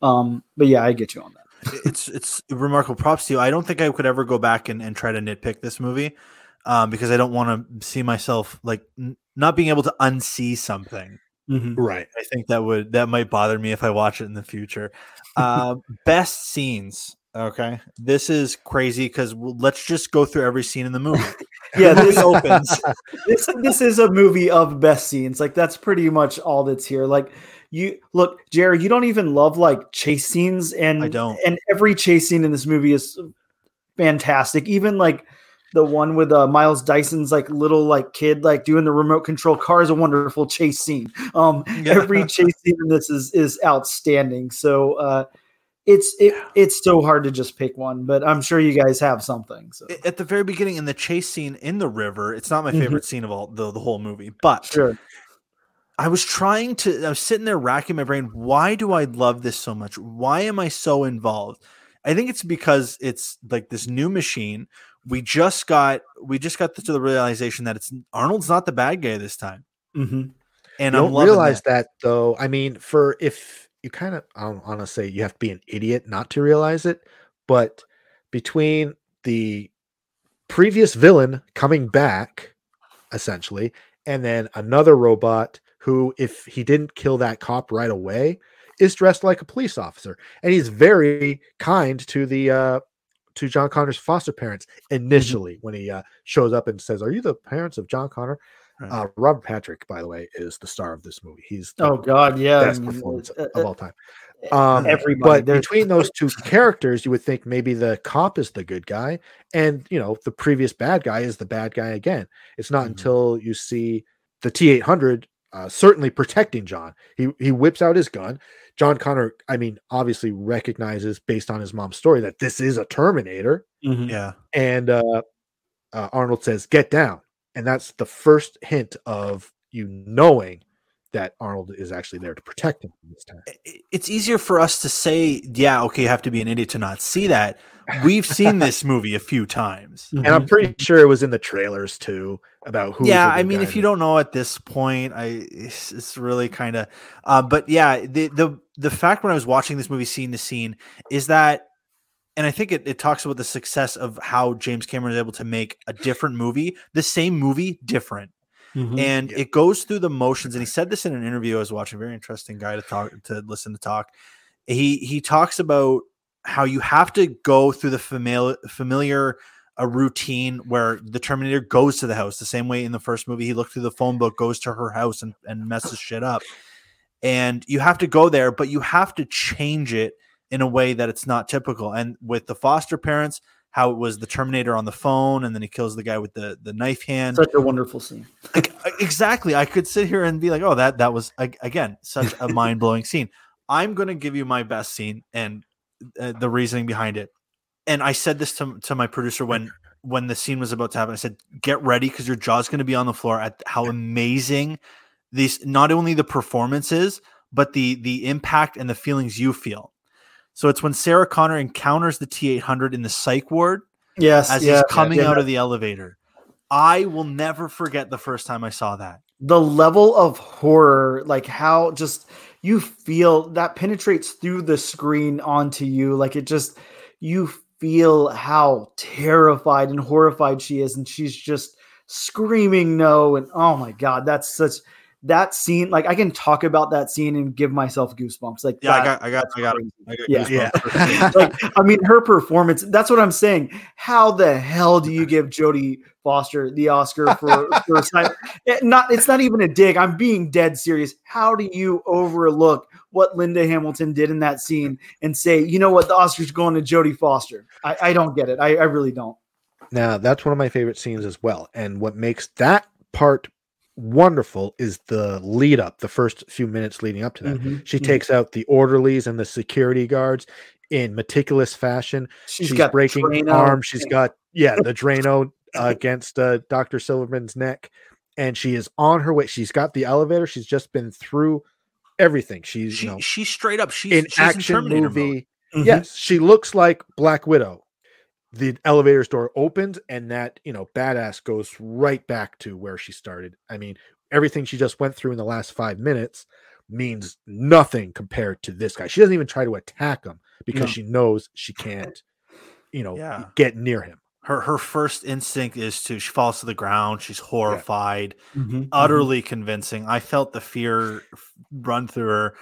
um, but yeah, I get you on that. it's it's remarkable props to you. I don't think I could ever go back and, and try to nitpick this movie um, because I don't want to see myself like n- not being able to unsee something. right. I think that would that might bother me if I watch it in the future. Uh, best scenes. Okay, this is crazy because let's just go through every scene in the movie. Yeah, this opens. this this is a movie of best scenes. Like that's pretty much all that's here. Like you look, Jerry, you don't even love like chase scenes, and I don't. And every chase scene in this movie is fantastic. Even like the one with uh, Miles Dyson's like little like kid like doing the remote control car is a wonderful chase scene. Um, Yeah. every chase scene in this is is outstanding. So uh, it's it, it's so hard to just pick one, but I'm sure you guys have something. So at the very beginning in the chase scene in the river. It's not my Mhm. favorite scene of all the, the whole movie, but sure. I was trying to, I was sitting there racking my brain. Why do I love this so much? Why am I so involved? I think it's because it's like this new machine. We just got, we just got to the realization that it's Arnold's not the bad guy this time, hmm and I'm don't realize that. that. though. I mean, for if you kind of, I don't want to say you have to be an idiot not to realize it, but between the previous villain coming back, essentially, and then another robot who, if he didn't kill that cop right away, is dressed like a police officer, and he's very kind to the uh, to John Connor's foster parents initially when he uh, shows up and says, "Are you the parents of John Connor?" Right. Uh, Robert Patrick, by the way, is the star of this movie. He's the Oh God, yeah. best performance uh, of uh, all time. Um, everybody, but there's- between those two characters, you would think maybe the cop is the good guy, and you know the previous bad guy is the bad guy again. It's not Mhm. until you see the T eight hundred uh, certainly protecting John. He he whips out his gun. John Connor, I mean, obviously recognizes based on his mom's story that this is a Terminator, Mhm. Yeah. and uh, uh, Arnold says, "Get down," and that's the first hint of you knowing that Arnold is actually there to protect him this time. It's easier for us to say, yeah, okay, you have to be an idiot to not see that. We've seen this movie a few times. And I'm pretty sure it was in the trailers too about who. yeah, I mean, if you don't know at this point, I it's, it's really kind of. Uh, but yeah, the the the fact when I was watching this movie, scene to scene, is that, and I think it, it talks about the success of how James Cameron is able to make a different movie, the same movie, different, Mhm. and Yeah. it goes through the motions. And he said this in an interview I was watching. Very interesting guy to talk to listen to talk. He he talks about how you have to go through the familiar familiar a routine where the Terminator goes to the house the same way in the first movie he looked through the phone book, goes to her house and, and messes shit up. And you have to go there, but you have to change it in a way that it's not typical. And with the foster parents, how it was the Terminator on the phone, and then he kills the guy with the, the knife hand. Such a wonderful scene. Like, exactly. I could sit here and be like, oh, that that was again such a mind blowing scene. I'm going to give you my best scene and uh, the reasoning behind it. And I said this to to my producer when when the scene was about to happen. I said, get ready because your jaw's going to be on the floor at how amazing these not only the performance is, but the the impact and the feelings you feel. So it's when Sarah Connor encounters the T eight hundred in the psych ward Yes, as yeah, he's coming yeah. out of the elevator. I will never forget the first time I saw that. the level of horror, like how just you feel that penetrates through the screen onto you. Like it just, you feel how terrified and horrified she is. And she's just screaming no. And oh my God, that's such that scene. Like I can talk about that scene and give myself goosebumps. Like, Yeah, I got, I got, I got. I got Yeah. goosebumps yeah, like I mean, her performance. That's what I'm saying. How the hell do you give Jodie Foster the Oscar for for sign- it, not? It's not even a dig. I'm being dead serious. How do you overlook what Linda Hamilton did in that scene and say, you know what, the Oscar's going to Jodie Foster? I, I don't get it. I, I really don't. Now that's one of my favorite scenes as well. And what makes that part wonderful is the lead up, the first few minutes leading up to that. Mhm, She mhm. takes out the orderlies and the security guards in meticulous fashion. She's She's, got breaking Drano. arms. She's got yeah, the Drano uh, against uh, Doctor Silverman's neck, and she is on her way. She's got the elevator. She's just been through everything. She's She, you know she's straight up. She's in she's action in Terminator movie. Mhm. Yes, she looks like Black Widow. The elevator's door opens and that, you know, badass goes right back to where she started. I mean, everything she just went through in the last five minutes means nothing compared to this guy. She doesn't even try to attack him because No. she knows she can't, you know, Yeah. get near him. Her her first instinct is to she falls to the ground. She's horrified, Mhm, utterly convincing. I felt the fear run through her,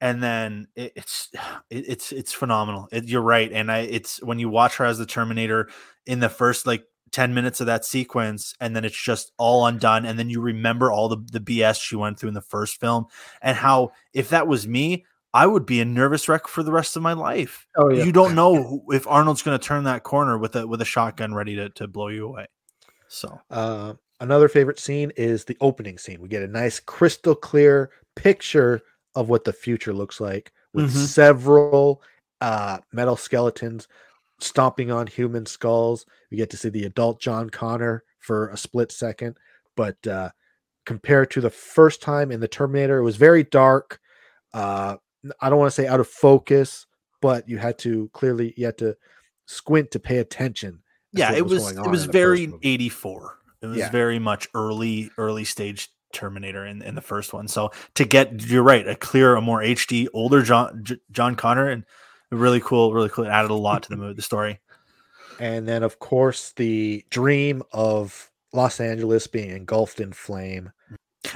and then it, it's it, it's it's phenomenal. It, you're right, and I it's when you watch her as the Terminator in the first like. 10 minutes of that sequence and then it's just all undone and then you remember all the, the bs she went through in the first film and how if that was me i would be a nervous wreck for the rest of my life Oh yeah. you don't know who- if Arnold's going to turn that corner with a with a shotgun ready to, to blow you away. So Uh, another favorite scene is the opening scene. We get a nice crystal clear picture of what the future looks like with Mhm. several uh, metal skeletons stomping on human skulls. We get to see the adult John Connor for a split second, but uh, compared to the first time in the Terminator, it was very dark. Uh, I don't want to say out of focus, but you had to clearly you had to squint to pay attention. yeah, it was it was in the very 84. It was Yeah. very much early early stage Terminator in, in the first one. So to get you're right, a clear, a more HD, older John J- John Connor and really cool, really cool. It added a lot to the movie, the story. and then of course the dream of Los Angeles being engulfed in flame.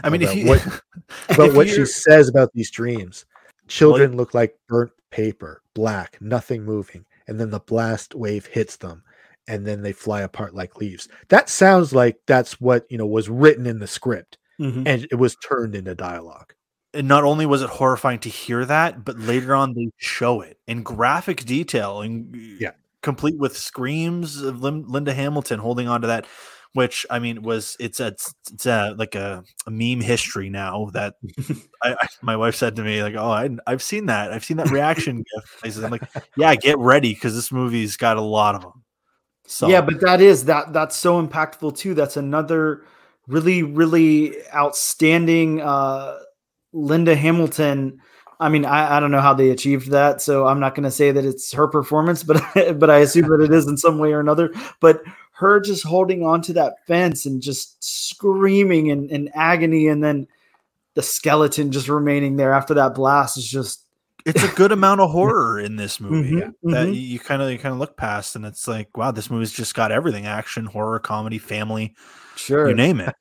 I mean, if you, what- if But what she says about these dreams, children look like burnt paper, black, nothing moving, and then the blast wave hits them, and then they fly apart like leaves. That sounds like that's what you know was written in the script, Mhm. and it was turned into dialogue. and not only was it horrifying to hear that, but later on they show it in graphic detail and Yeah. complete with screams of Lin- Linda Hamilton holding on to that, which I mean was it's a it's a like a, a meme history now that I, I, my wife said to me like oh I, I've seen that I've seen that reaction gif places I'm like yeah get ready because this movie's got a lot of them. So yeah, but that is that that's so impactful too. That's another really really outstanding uh Linda Hamilton. I mean, I, I don't know how they achieved that, so I'm not going to say that it's her performance, but but I assume that it is in some way or another. But her just holding on to that fence and just screaming in, in agony, and then the skeleton just remaining there after that blast is just it's a good amount of horror in this movie Mhm, that mhm. you kind of you kind of look past and it's like wow this movie's just got everything action horror comedy family sure you name it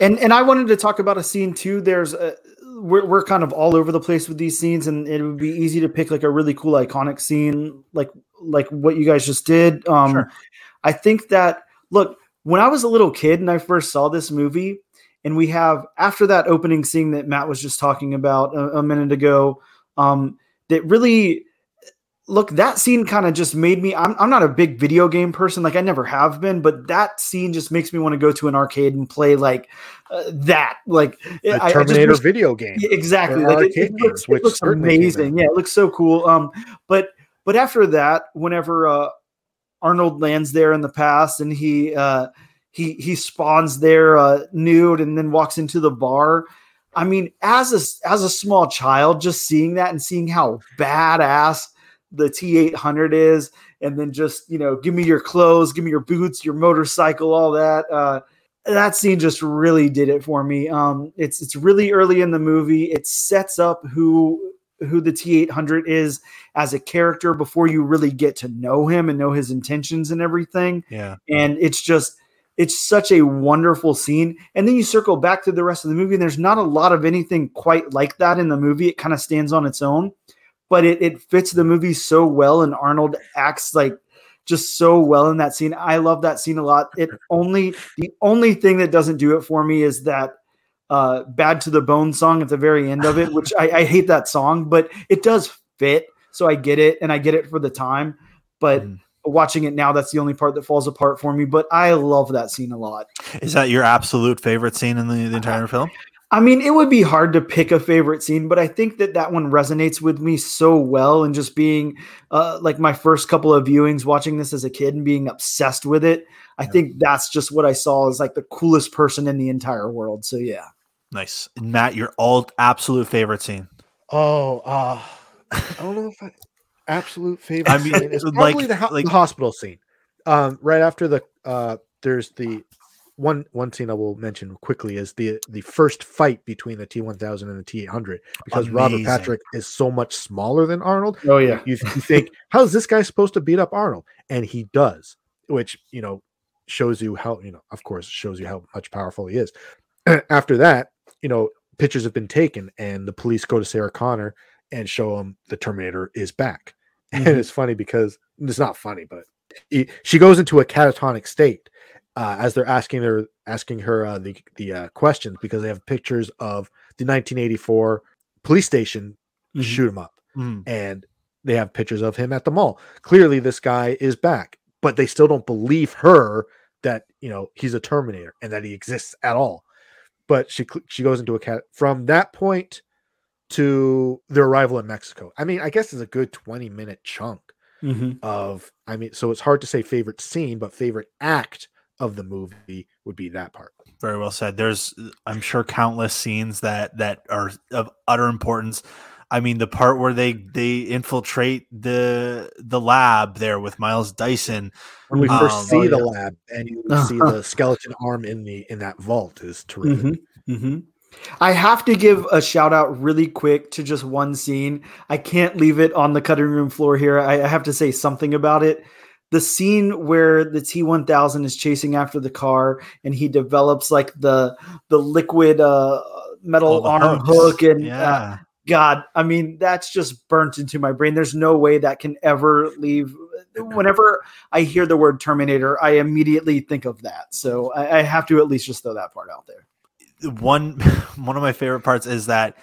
And and I wanted to talk about a scene too. There's a, we're we're kind of all over the place with these scenes, and it would be easy to pick like a really cool iconic scene, like like what you guys just did. Um, Sure. I think that look when I was a little kid and I first saw this movie, and we have after that opening scene that Matt was just talking about a, a minute ago, um, that really look that scene kind of just made me I'm, I'm not a big video game person like i never have been but that scene just makes me want to go to an arcade and play like uh, that like The I- I just Terminator wish- video game. exactly like it, it looks, games, which it looks amazing yeah it looks so cool um but but after that whenever uh arnold lands there in the past and he uh he he spawns there uh nude and then walks into the bar i mean as a as a small child just seeing that and seeing how badass the t800 is and then just you know give me your clothes give me your boots your motorcycle all that uh that scene just really did it for me. Um, it's it's really early in the movie. It sets up who who the T800 is as a character before you really get to know him and know his intentions and everything. yeah And it's just it's such a wonderful scene. And then you circle back to the rest of the movie, and there's not a lot of anything quite like that in the movie. It kind of stands on its own, but it, it fits the movie so well. And Arnold acts like just so well in that scene. I love that scene a lot. It only the only thing that doesn't do it for me is that uh bad to the bone song at the very end of it, which I, I hate that song, but it does fit. So I get it and I get it for the time. But Mhm. watching it now, that's the only part that falls apart for me. But I love that scene a lot. is that your absolute favorite scene in the, the entire film I mean, it would be hard to pick a favorite scene, but I think that that one resonates with me so well. And just being uh, like my first couple of viewings, watching this as a kid and being obsessed with it, I think that's just what I saw as like the coolest person in the entire world. So yeah, nice and matt your all absolute favorite scene Oh, uh, I don't know if I, absolute favorite. I mean, scene is like- the, ho- like- the hospital scene. Um, right after the uh, there's the one one scene I will mention quickly is the the first fight between the T one thousand and the T eight hundred because Robert Patrick is so much smaller than Arnold. oh yeah, You, you think how is this guy supposed to beat up Arnold? And he does, which you know shows you how you know of course shows you how much powerful he is. After that, you know pictures have been taken and the police go to Sarah Connor and show him the Terminator is back. And mm-hmm. it's funny because it's not funny, but he, she goes into a catatonic state uh, as they're asking her asking her uh, the the uh, questions because they have pictures of the 1984 police station Mhm. shoot him up Mm. and they have pictures of him at the mall. Clearly, this guy is back, but they still don't believe her that you know he's a Terminator and that he exists at all. But she she goes into a cat from that point to their arrival in Mexico. I mean, I guess it's a good twenty minute chunk Mhm. of. I mean, so it's hard to say favorite scene, but favorite act of the movie would be that part. very well said there's i'm sure countless scenes that that are of utter importance i mean the part where they they infiltrate the the lab there with miles dyson When we Um, first see oh, the yeah. lab and you see the skeleton arm in the in that vault is terrific. Mhm, mhm. I have to give a shout out really quick to just one scene. I can't leave it on the cutting room floor here. I, I have to say something about it. The scene where the T1000 is chasing after the car and he develops like the the liquid uh metal the arm hooks. hook and uh. God, I mean, that's just burnt into my brain. There's no way that can ever leave. Whenever I hear the word Terminator, I immediately think of that. So I, I have to at least just throw that part out there. one one of my favorite parts is that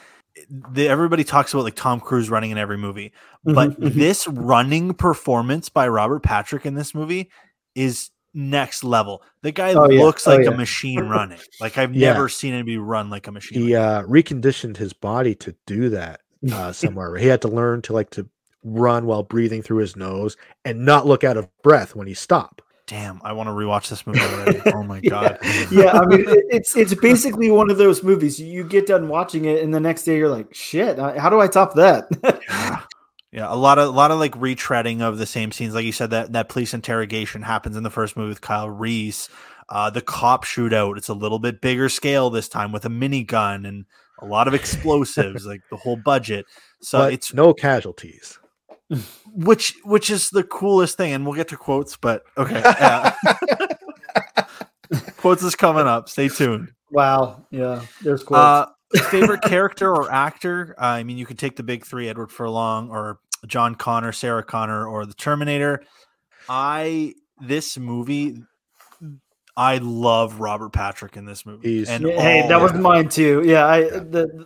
the, everybody talks about like Tom Cruise running in every movie, but Mhm, mhm. this running performance by Robert Patrick in this movie is next level. The guy Oh, yeah. looks Oh, like yeah. a machine running. Like I've Yeah. never seen anybody run like a machine. He uh, reconditioned his body to do that uh, somewhere. he had to learn to like to run while breathing through his nose and not look out of breath when he stopped. Damn, I want to rewatch this movie already. Oh my Yeah. god. yeah, I mean, it- it's it's basically one of those movies. You get done watching it, and the next day you're like, "Shit, how do I top that?" Yeah. Yeah, a lot of a lot of like retreading of the same scenes. Like you said, that that police interrogation happens in the first movie with Kyle Reese. Uh, the cop shootout, it's a little bit bigger scale this time with a minigun and a lot of explosives, like the whole budget. So but it's no casualties. Which which is the coolest thing, and we'll get to quotes, but okay. Yeah. quotes is coming up. Stay tuned. wow, yeah, there's quotes. Uh, favorite character or actor? Uh, I mean, you could take the big three: Edward Furlong, or John Connor, Sarah Connor, or the Terminator. I this movie, I love Robert Patrick in this movie. He's- and Yeah, hey, all- that was mine too. Yeah, I the,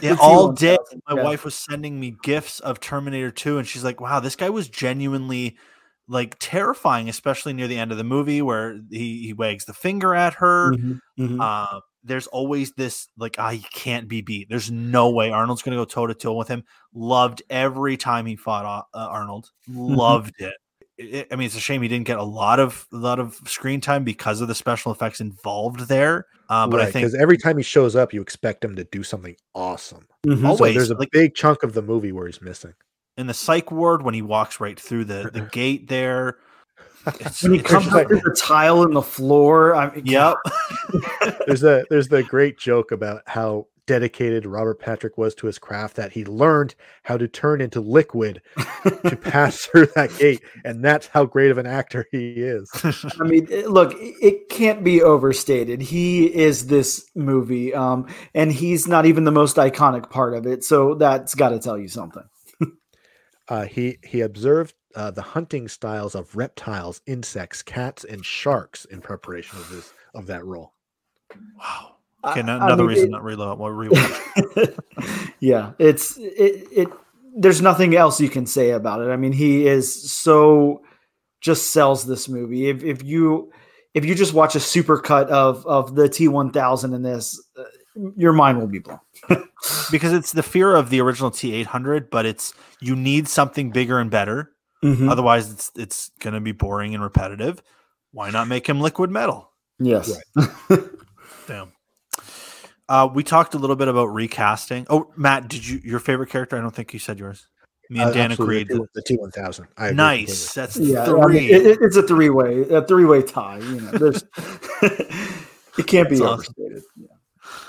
yeah, the all day. My yeah. wife was sending me gifts of Terminator 2, and she's like, "Wow, this guy was genuinely." Like terrifying, especially near the end of the movie where he, he wags the finger at her. Mhm, mhm. uh, there's always this like ah he can't be beat. There's no way Arnold's gonna go toe to toe with him. Loved every time he fought uh, Arnold. Loved it. It- I mean, it's a shame he didn't get a lot of a lot of screen time because of the special effects involved there. Uh, but I think because every time he shows up, you expect him to do something awesome. Mhm. So always there's a like big chunk of the movie where he's missing. in the psych ward when he walks right through the the gate there. It's, when he it's comes just- up to the tile in the floor, I mean, Yep. There's the there's the great joke about how dedicated Robert Patrick was to his craft that he learned how to turn into liquid to pass through that gate, and that's how great of an actor he is. I mean, look, it- it can't be overstated. He is this movie, um, and he's not even the most iconic part of it. So that's got to tell you something. Uh, he he observed uh, the hunting styles of reptiles, insects, cats, and sharks in preparation of this of that role. wow. Okay, I- no- I another mean, reason it- not reload. Well, rewatch. yeah, it's it, it. There's nothing else you can say about it. I mean, he is so just sells this movie. If if you if you just watch a super cut of of the T1000 in this, uh, your mind will be blown. because it's the fear of the original T800, but it's you need something bigger and better. Mhm. Otherwise, it's it's going to be boring and repetitive. Why not make him liquid metal? Yes. Damn. Uh, we talked a little bit about recasting. Oh, Matt, did you your favorite character? I don't think you said yours. Me and Uh, Dan agreed. The T one thousand. Nice. That's Yeah, I three. mean, it, it- it's a three way, a three way tie. You know, there's it can't be awesome. overstated. Yeah.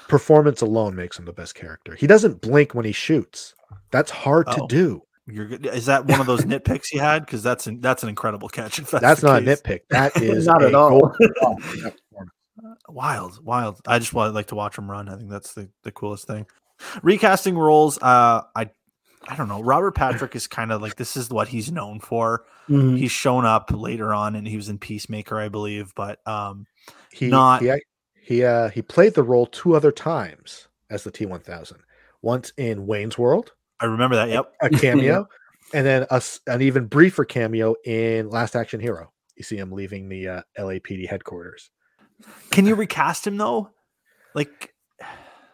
Performance alone makes him the best character. He doesn't blink when he shoots. That's hard to Oh. do. You're good. Is that one of those nitpicks you had? Because that's an, that's an incredible catch. if That's the not a nitpick. That is Not at all. Wild wild. I just want like to watch him run. I think that's the, the coolest thing. Recasting roles uh i i don't know. Robert patrick is kind of like this is what he's known for. Mhm. he's shown up later on and he was in peacemaker i believe but um He Not- he he uh he played the role two other times as the T one thousand. Once in Wayne's World, i remember that yep. A cameo, and then a an even briefer cameo in Last Action Hero. You see him leaving the uh, LAPD headquarters. Can you recast him though like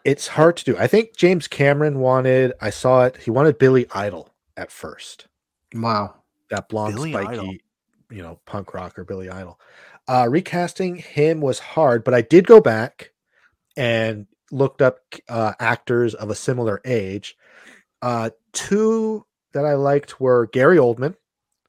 It's hard to do. I think James Cameron wanted. I saw it. He wanted Billy Idol at first. Wow. That blonde, Billy spiky, Idol. you know, punk rocker Billy Idol. Uh, recasting him was hard, but I did go back and looked up uh, actors of a similar age. Uh, two that I liked were Gary Oldman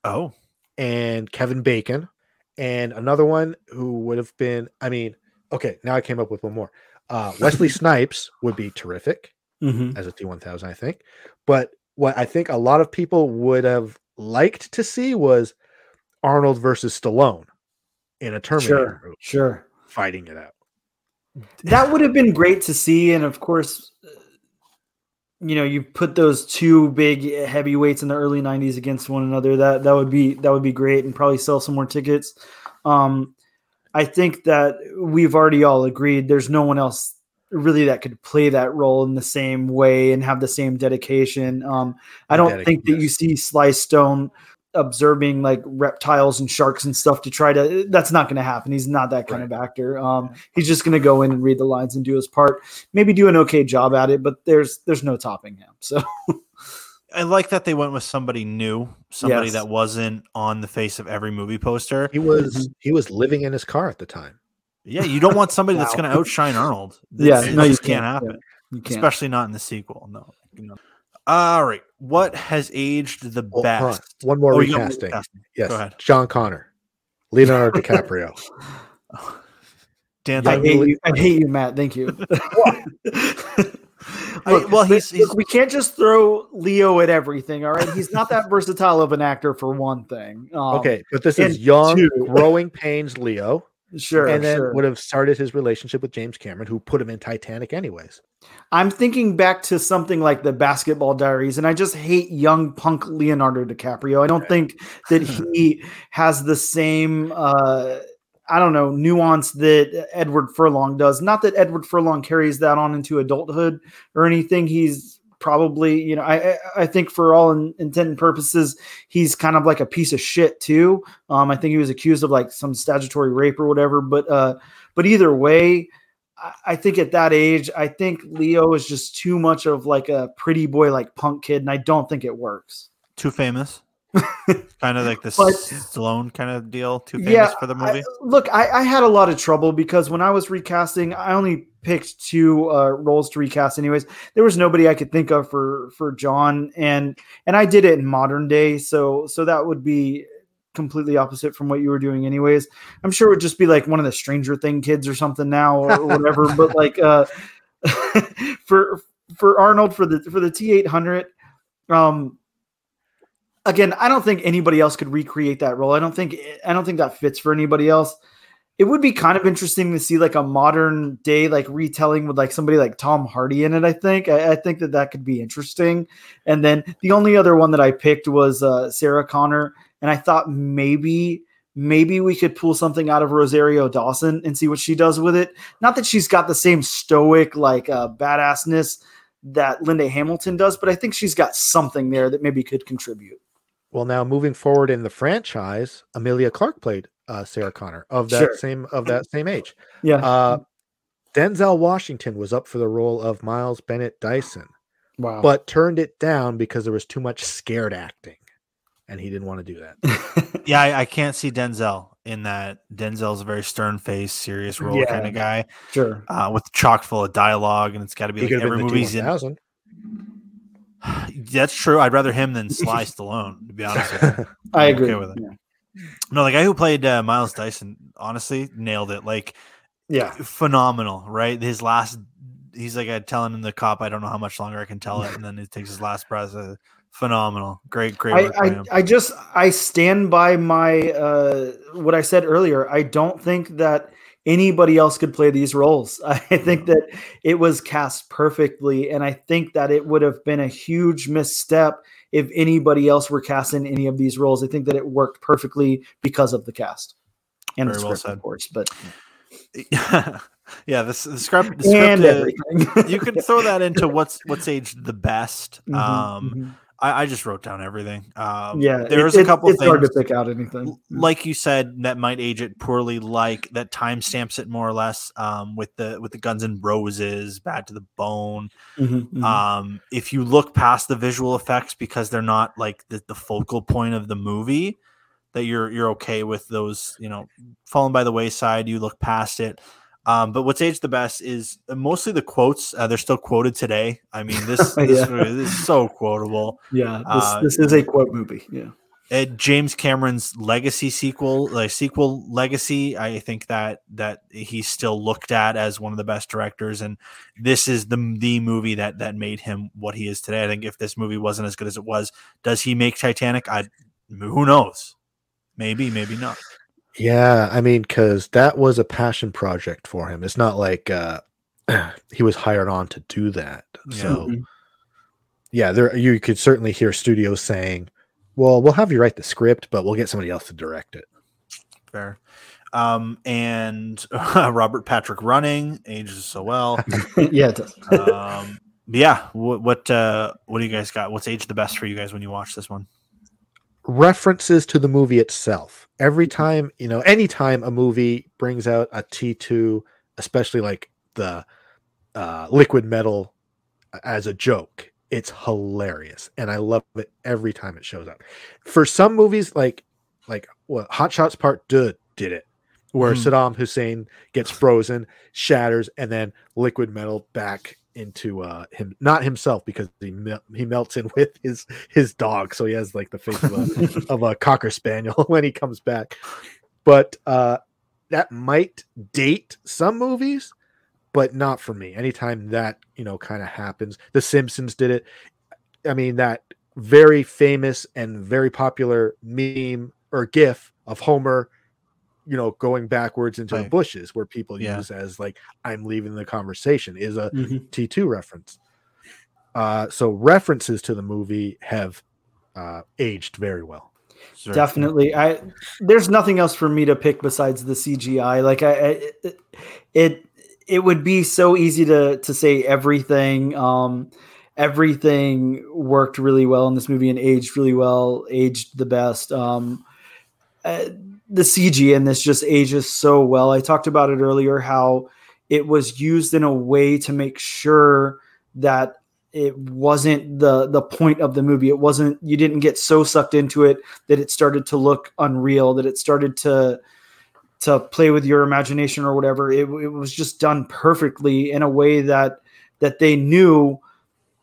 oh and Kevin Bacon, and another one who would have been. I mean, okay, now I came up with one more. Uh, Wesley Snipes would be terrific Mhm. as a T1000, I think. But what I think a lot of people would have liked to see was Arnold versus Stallone in a Terminator Sure, sure. fighting it out. That would have been great to see, and of course, uh, you know, you put those two big heavyweights in the early '90s against one another. That that would be that would be great, and probably sell some more tickets. Um, I think that we've already all agreed there's no one else really that could play that role in the same way and have the same dedication. Um, I don't Dedic- think that you see Sly Stone observing like reptiles and sharks and stuff to try to that's not going to happen he's not that kind of actor um he's just going to go in and read the lines and do his part maybe do an okay job at it but there's there's no topping him so I like that they went with somebody new, somebody Yes. that wasn't on the face of every movie poster. He was he was living in his car at the time. Yeah, you don't want somebody that's going to outshine Arnold. Yeah, no, you just can't, can't. happen, you can't especially not in the sequel. No. no. All right, what has aged the Oh, hold on. best? One more Oh, you got recasting. recasting. Yes, Go ahead. John Connor, Leonardo DiCaprio. Dan, I I, hate you. I hate you, Matt. Thank you. Look, well, he's, look, we can't just throw Leo at everything. All right, he's not that versatile of an actor for one thing. Um, Okay, but this is young, two- growing pains Leo, sure, and then sure. would have started his relationship with James Cameron, who put him in Titanic, anyways. I'm thinking back to something like the Basketball Diaries, and I just hate young punk Leonardo DiCaprio. I don't think that he has the same, uh, I don't know, nuance that Edward Furlong does. Not that Edward Furlong carries that on into adulthood or anything. He's probably, you know, I I- think for all in, intent and purposes, he's kind of like a piece of shit too. Um, I think he was accused of like some statutory rape or whatever. But uh, but either way. I- I think at that age, I think Leo is just too much of like a pretty boy, like punk kid, and I don't think it works. too famous. kind of like the But- Stallone kind of deal. Too famous Yeah, for the I- movie. look, I, I had a lot of trouble because when I was recasting, I only picked two uh, roles to recast. Anyways, there was nobody I could think of for for John, and and I did it in modern day, so so that would be completely opposite from what you were doing anyways i'm sure it would just be like one of the stranger thing kids or something now or whatever but like uh for for arnold for the for the t800 um again i don't think anybody else could recreate that role. I don't think i don't think that fits for anybody else. It would be kind of interesting to see like a modern day like retelling with like somebody like tom hardy in it i think. I, I think that that could be interesting. And then the only other one that i picked was uh, sarah connor. And i thought maybe maybe we could pull something out of rosario dawson and see what she does with it. Not that she's got the same stoic like uh, badassness that linda hamilton does but i think she's got something there that maybe could contribute Well, now moving forward in the franchise, Emilia Clarke played uh, Sarah Connor of that Sure. same of that same age. yeah Uh, Denzel Washington was up for the role of Miles Bennett Dyson, wow but turned it down because there was too much scared acting, and he didn't want to do that. Yeah, I, I can't see Denzel in that. Denzel's a very stern faced, serious role Yeah. kind of guy, sure uh, with chock full of dialogue, and it's got to be He like every been movie he's in. T1000. That's true. I'd rather him than Sly Stallone, to be honest with you. i agree okay with it. yeah. No, the guy who played uh, Miles Dyson, honestly, nailed it. Like yeah phenomenal, right? His last, he's like uh, telling him the cop, "I don't know how much longer I can tell it," and then he takes his last breath. Uh, phenomenal, great, great I, him. I, I just I stand by my uh what I said earlier. I don't think that anybody else could play these roles. I think that it was cast perfectly, and I think that it would have been a huge misstep if anybody else were cast in any of these roles. I think that it worked perfectly because of the cast and the Very well script, said. of course. But yeah, the, s- the script, the and script everything. you could throw that into what's what's aged the best. Mhm, Um, mhm. I, I just wrote down everything. Um, yeah, there's it- a it- couple It's things hard to pick out anything. like you said that might age it poorly like that time stamps it more or less um with the with the Guns N' Roses bad to the bone Mhm, mhm. um if you look past the visual effects because they're not like the, the focal point of the movie that you're you're okay with those you know falling by the wayside you look past it um, but what's aged the best is mostly the quotes. Uh, they're still quoted today. I mean, this, this, Yeah. movie is so quotable. yeah, this, uh, this is a quote movie. Yeah. uh, James Cameron's legacy sequel, like sequel legacy, I think that that he's still looked at as one of the best directors, and this is the the movie that that made him what he is today. I think if this movie wasn't as good as it was, does he make Titanic? I who knows? Maybe, maybe not. Yeah, I mean, because that was a passion project for him. It's not like uh, he was hired on to do that. Yeah. So, yeah, there you could certainly hear studios saying, "Well, we'll have you write the script, but we'll get somebody else to direct it." Fair. Um, and Robert Patrick running ages so well. yeah, it does. Um, yeah, what what uh, what do you guys got? What's aged the best for you guys when you watch this one? References to the movie itself. Every time, you know, anytime a movie brings out a T2, especially like the uh, liquid metal as a joke, it's hilarious. And I love it every time it shows up. For some movies, like like what Hot Shots Part 2 did it, where Mhm. Saddam Hussein gets frozen, shatters, and then liquid metal back into uh him not himself because he mel- he melts in with his his dog so he has like the face of a, of a cocker spaniel when he comes back. But uh that might date some movies but not for me. Anytime that you know kind of happens the simpsons did it. I mean that very famous and very popular meme or gif of homer you know going backwards into the bushes where people Yeah. use as like i'm leaving the conversation is a Mhm. T2 reference. Uh, so references to the movie have uh, aged very well. Sure. Definitely. I there's nothing else for me to pick besides the CGI. Like I, I it- it it would be so easy to to say everything um everything worked really well in this movie and aged really well, aged the best. Um uh, the CG in this just ages so well. I talked about it earlier how it was used in a way to make sure that it wasn't the the point of the movie. It wasn't you didn't get so sucked into it that it started to look unreal, that it started to to play with your imagination or whatever. It, it was just done perfectly in a way that that they knew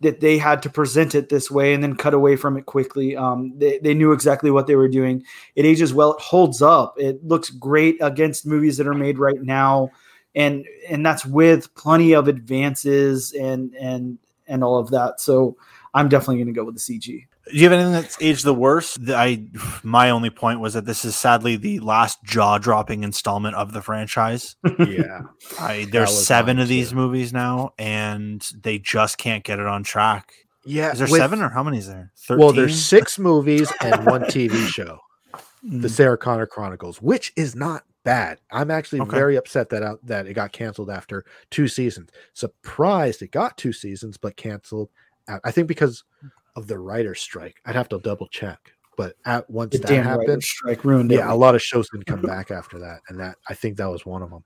that they had to present it this way and then cut away from it quickly. Um, they, they knew exactly what they were doing. It ages well. It holds up. It looks great against movies that are made right now, and and that's with plenty of advances and and and all of that. So I'm definitely going to go with the CG. Do you have anything that's aged the worst? I my only point was that this is sadly the last jaw dropping installment of the franchise. Yeah. I, there's seven of these too. movies now, and they just can't get it on track. yeah. Is there with- seven or how many is there? 13? Well, there's six movies and one TV show, the Mm. Sarah Connor Chronicles, which is not bad. I'm actually Okay. very upset that out that it got canceled after two seasons. Surprised it got two seasons, but canceled. I think because of the writer's strike. I'd have to double check. But at once The that damn happened, strike ruined it. yeah, a lot of shows didn't come back after that, and that I think that was one of them.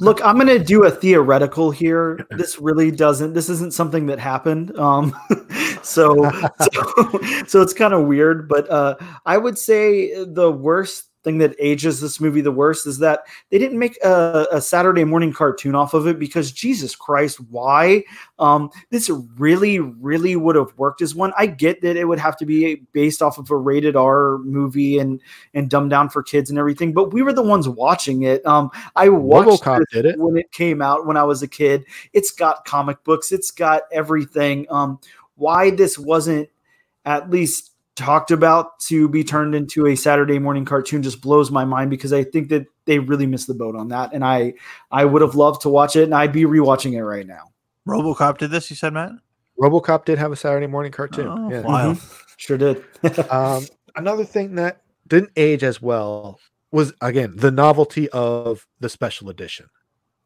Look, I'm going to do a theoretical here. This really doesn't. This isn't something that happened. Um, so, so, so it's kind of weird. But uh, I would say the worst thing that ages this movie the worst is that they didn't make a, a Saturday morning cartoon off of it because Jesus Christ, why? Um, this really, really would have worked as one. I get that it would have to be based off of a rated R movie and and dumbed down for kids and everything, but we were the ones watching it. Um, I watched did it. when it came out when I was a kid. It's got comic books, it's got everything. Um, why this wasn't at least talked about to be turned into a Saturday morning cartoon just blows my mind because I think that they really missed the boat on that. And I I would have loved to watch it and I'd be rewatching it right now. RoboCop did this. You said, Matt. RoboCop did have a Saturday morning cartoon. Oh, yeah. wild. Sure did. um, another thing that didn't age as well was again the novelty of the special edition.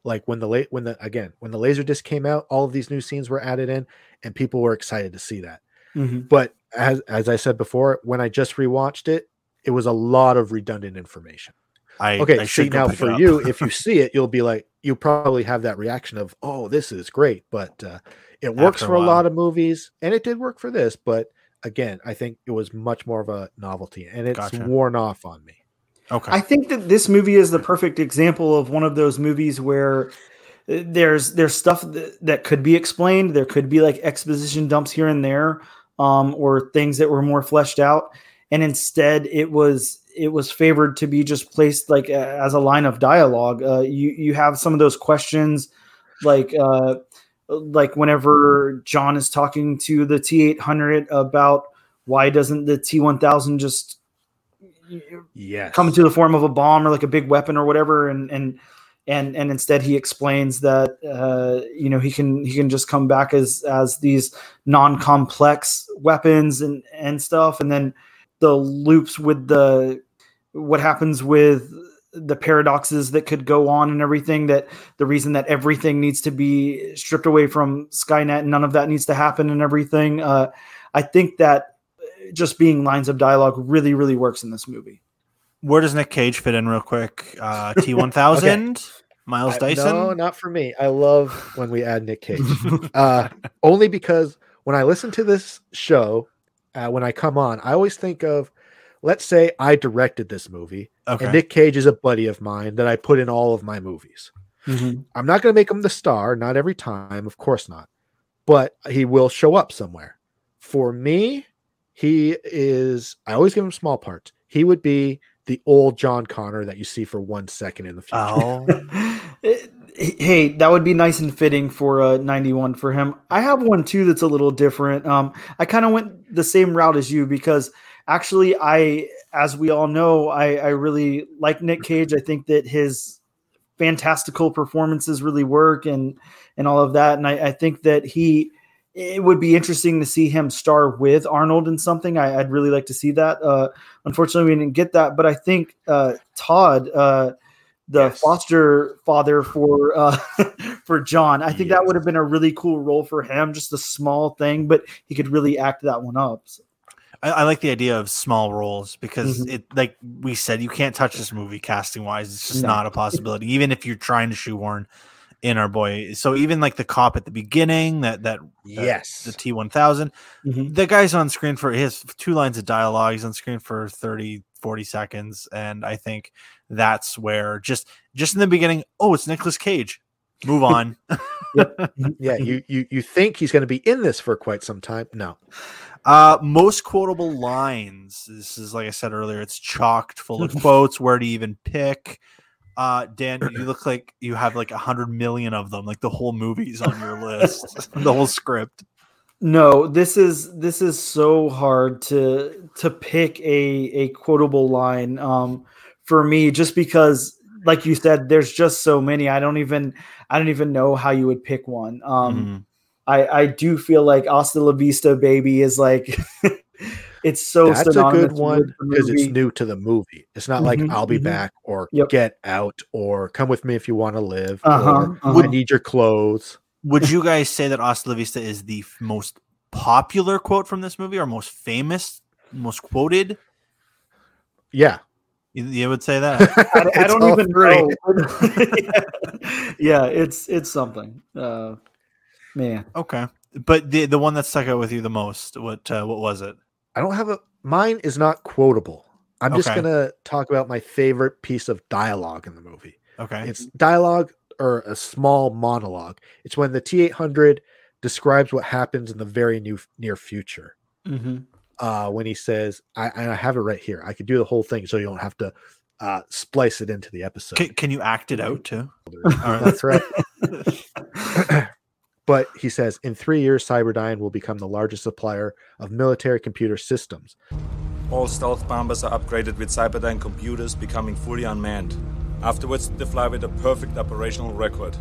Like when the late when the again when the laser disc came out, all of these new scenes were added in, and people were excited to see that. Mhm. But as as I said before, when I just rewatched it, it was a lot of redundant information. I Okay, I see now for you, if you see it, you'll be like, you probably have that reaction of, "Oh, this is great," but uh, it works After a for a while. lot of movies, and it did work for this. But again, I think it was much more of a novelty, and it's Gotcha. worn off on me. okay. I think that this movie is the perfect example of one of those movies where uh, there's there's stuff that, that could be explained. There could be like exposition dumps here and there, um, or things that were more fleshed out, and instead it was it was favored to be just placed like a, as a line of dialogue. Uh, you you have some of those questions, like uh, like whenever John is talking to the T eight hundred about why doesn't the T one thousand just Yes. come into the form of a bomb or like a big weapon or whatever and and and and instead he explains that uh you know he can he can just come back as as these non-complex weapons and and stuff. And then the loops with the what happens with the paradoxes that could go on and everything that the reason that everything needs to be stripped away from skynet none of that needs to happen and everything uh i think that just being lines of dialogue really really works in this movie Where does Nick Cage fit in, real quick? Uh, T one thousand, Miles I- Dyson. No, not for me. I love when we add Nick Cage. uh, only because when I listen to this show, uh, when I come on, I always think of, let's say I directed this movie, okay. and Nick Cage is a buddy of mine that I put in all of my movies. I'm not going to make him the star, not every time, of course not, but he will show up somewhere. For me, he is. I always give him small parts. He would be the old John Connor that you see for one second in the future. oh, hey that would be nice and fitting for uh 91 for him. I have one too that's a little different. Um i kind of went the same route as you because actually i as we all know i i really like nick cage. I think that his fantastical performances really work and and all of that. And i, I think that he it would be interesting to see him star with arnold in something I, i'd really like to see that uh unfortunately we didn't get that but i think uh todd uh the Yes. foster father for uh for John. I think that would have been a really cool role for him, just a small thing, but he could really act that one up. So- I, I like the idea of small roles because Mhm. it, like we said, you can't touch this movie casting wise. It's just No. not a possibility, even if you're trying to shoehorn in our boy. So even like the cop at the beginning, that that yes. the T one thousand, Mhm. the guy's on screen for his two lines of dialogue. He's on screen for 30, 40 seconds, and I think that's where just just in the beginning, oh, it's Nicolas Cage. Move on. yeah, you you you think he's going to be in this for quite some time? No. Uh, most quotable lines. This is like I said earlier. It's chocked full of quotes. Where do you even pick? Uh, Dan, you look like you have like a hundred million of them. Like the whole movie's on your list. the whole script. No, this is this is so hard to to pick a a quotable line um for me just because like you said there's just so many I don't even I don't even know how you would pick one. Um Mhm. I I do feel like Hasta La Vista Baby is like it's so That's a good one because it's new to the movie. It's not like Mhm, I'll be mhm. back or Yep. get out or come with me if you want to live Uh-huh, or uh-huh. I need your clothes. Would you guys say that Hasta La Vista is the f- most popular quote from this movie, or most famous, most quoted? Yeah. You, you would say that. I, I don't even three. know. yeah, it's it's something. Uh, man, okay, but the the one that stuck out with you the most, what uh, what was it? I don't have a mine is not quotable. I'm just gonna talk about my favorite piece of dialogue in the movie. Okay, It's dialogue or a small monologue. It's when the T800 describes what happens in the very new near future. mm-hmm. Uh, when he says, I, I have it right here. I could do the whole thing so you don't have to uh, splice it into the episode. can, can you act it out too? All right. That's right. but he says, in three years, Cyberdyne will become the largest supplier of military computer systems. All stealth bombers are upgraded with Cyberdyne computers, becoming fully unmanned. Afterwards, they fly with a perfect operational record.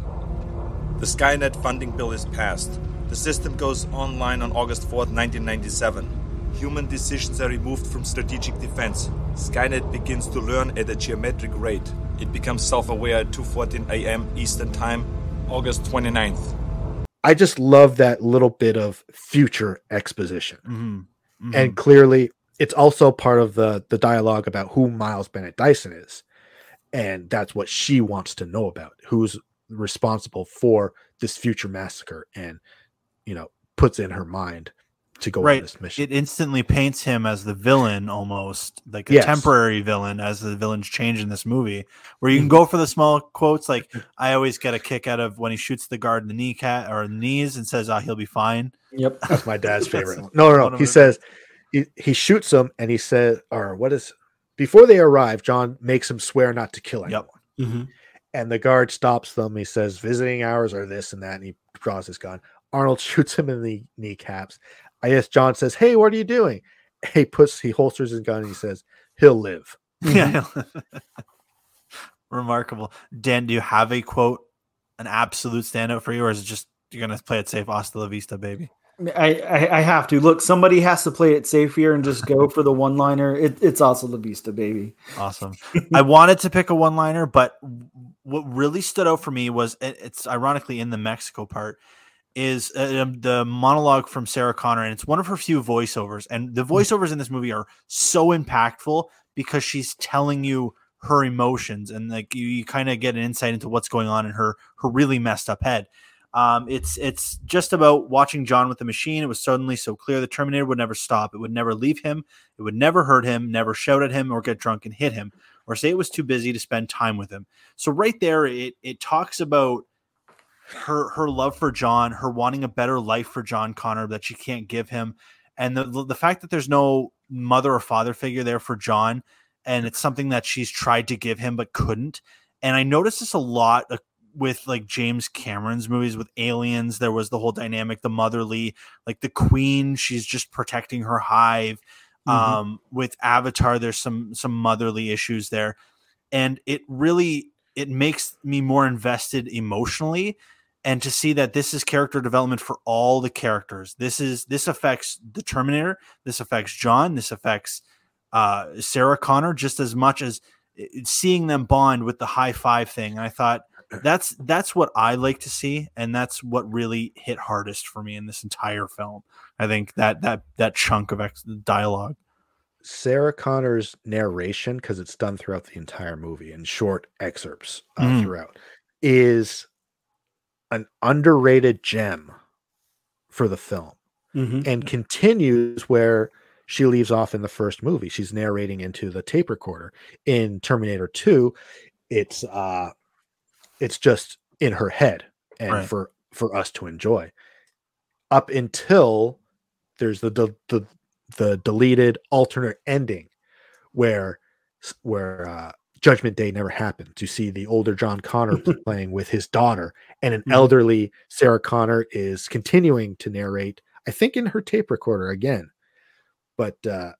The Skynet funding bill is passed. The system goes online on August 4th, 1997. Human decisions are removed from strategic defense. Skynet begins to learn at a geometric rate. It becomes self-aware at 2:14 a.m. Eastern Time, August 29th. I just love that little bit of future exposition. Mhm. Mhm. and clearly it's also part of the the dialogue about who Miles Bennett Dyson is, and that's what she wants to know about who's responsible for this future massacre, and you know puts in her mind to go on right, this mission. it instantly paints him as the villain, almost like a Yes. temporary villain, as the villains change in this movie. Where you can go for the small quotes, like I always get a kick out of when he shoots the guard in the kneecap or the knees and says, "Ah, he'll be fine." Yep. that's my dad's favorite. No, no, no. He says he, he shoots him, and he says, or what is before they arrive, John makes him swear not to kill anyone. Yep. Mm-hmm. and the guard stops them. He says, visiting hours are this and that, and he draws his gun. Arnold shoots him in the kneecaps. I guess John says, Hey, what are you doing? He puts he holsters his gun and he says, He'll live. Yeah. Mm-hmm. Remarkable. Dan, do you have a quote, an absolute standout for you, or is it just you're gonna play it safe, hasta la vista, baby? I, I, I have to look. Somebody has to play it safe here and just go for the one liner. It, it's also La Vista, baby. Awesome. I wanted to pick a one liner, but what really stood out for me was it- it's ironically in the Mexico part is uh, the monologue from Sarah Connor, and it's one of her few voiceovers. And the voiceovers in this movie are so impactful because she's telling you her emotions, and like you, you kind of get an insight into what's going on in her her really messed up head. Um, it's it's just about watching John with the machine. It was suddenly so clear the Terminator would never stop. It would never leave him. It would never hurt him, never shout at him or get drunk and hit him, or say it was too busy to spend time with him. So right there, it it talks about her her love for John, her wanting a better life for John Connor that she can't give him, and the the fact that there's no mother or father figure there for John, and it's something that she's tried to give him but couldn't. And I noticed this a lot uh, with like James Cameron's movies with aliens. There was the whole dynamic, the motherly, like the queen, she's just protecting her hive. Mhm. Um, with Avatar, there's some some motherly issues there, and it really it makes me more invested emotionally and to see that this is character development for all the characters. This is this affects the terminator this affects john this affects uh sarah connor just as much as seeing them bond with the high five thing. And i thought that's that's what i like to see and that's what really hit hardest for me in this entire film. I think that that that chunk of ex- dialogue. Sarah Connor's narration, because it's done throughout the entire movie in short excerpts uh, Mhm. throughout, is an underrated gem for the film Mhm. and continues where she leaves off in the first movie. She's narrating into the tape recorder. In Terminator 2, it's uh it's just in her head and Right. for for us to enjoy. Up until there's the the the, the deleted alternate ending where where uh Judgment Day never happened. to see the older John Connor playing with his daughter, and an Mhm. elderly Sarah Connor is continuing to narrate, I think in her tape recorder again. But uh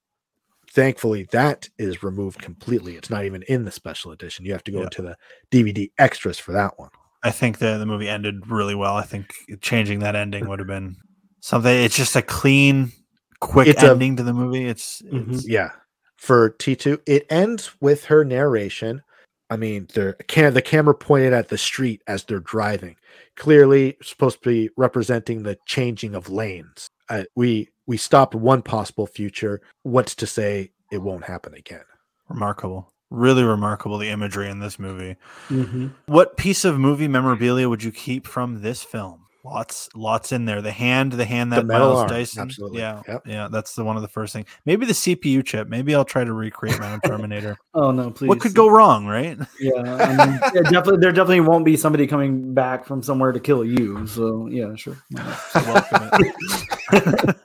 thankfully that is removed completely. It's not even in the special edition. You have to go Yeah. into the DVD extras for that one. I think the the movie ended really well. I think changing that ending would have been something. It's just a clean, quick It's a- ending to the movie. It's, it's Yeah. For T2, it ends with her narration. I mean, the can the camera pointed at the street as they're driving. Clearly supposed to be representing the changing of lanes. Uh, we we stopped one possible future. What's to say it won't happen again? remarkable, really remarkable. The imagery in this movie. Mhm. What piece of movie memorabilia would you keep from this film? Lots, lots in there. The hand, the hand that metal Miles arm, Dyson. absolutely. Yeah, Yep. yeah. That's the one of the first thing. Maybe the CPU chip. Maybe I'll try to recreate my own Terminator. Oh no, please. what could go wrong, right? Yeah, I mean, yeah, definitely. There definitely won't be somebody coming back from somewhere to kill you. So yeah, sure. Why not?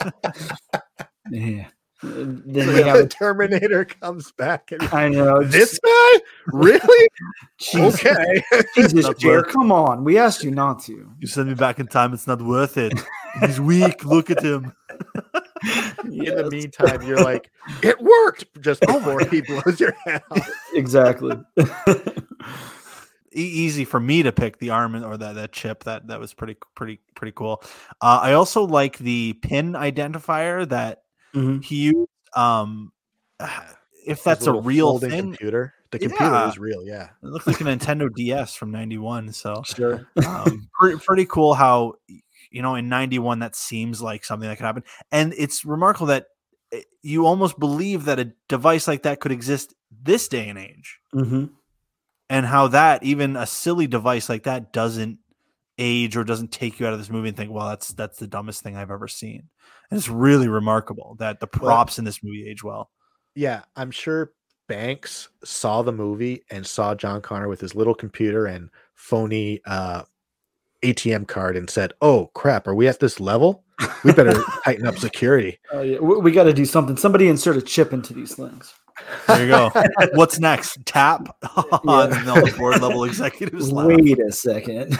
yeah. Then we the have. Terminator comes back and I know this guy really Jesus, okay. Jesus, Not Jer, come on. We asked you not to. You send me back in time. It's not worth it. He's weak. Look at him. In the meantime, you're like, it worked just before he blows your head off. Exactly. E- easy for me to pick the arm or that that chip. That that was pretty pretty pretty cool. Uh, I also like the pin identifier that Mhm. he used. Um, if that's a real thing, computer. The computer Yeah. is real, yeah. it looks like a Nintendo DS from '91. So Sure. um, pretty, pretty cool how you know in 91 that seems like something that could happen and it's remarkable that eh, you almost believe that a device like that could exist this day and age hmm and how that even a silly device like that doesn't age or doesn't take you out of this movie and think well that's that's the dumbest thing i've ever seen and it's really remarkable that the Well- props in this movie age well Yeah, I'm sure Banks saw the movie and saw John Connor with his little computer and phony uh, ATM card and said, "Oh crap, are we at this level? We better tighten up security." Oh yeah, we, we got to do something. Somebody insert a chip into these things. There you go what's next tap on the board level executives. Wait a second.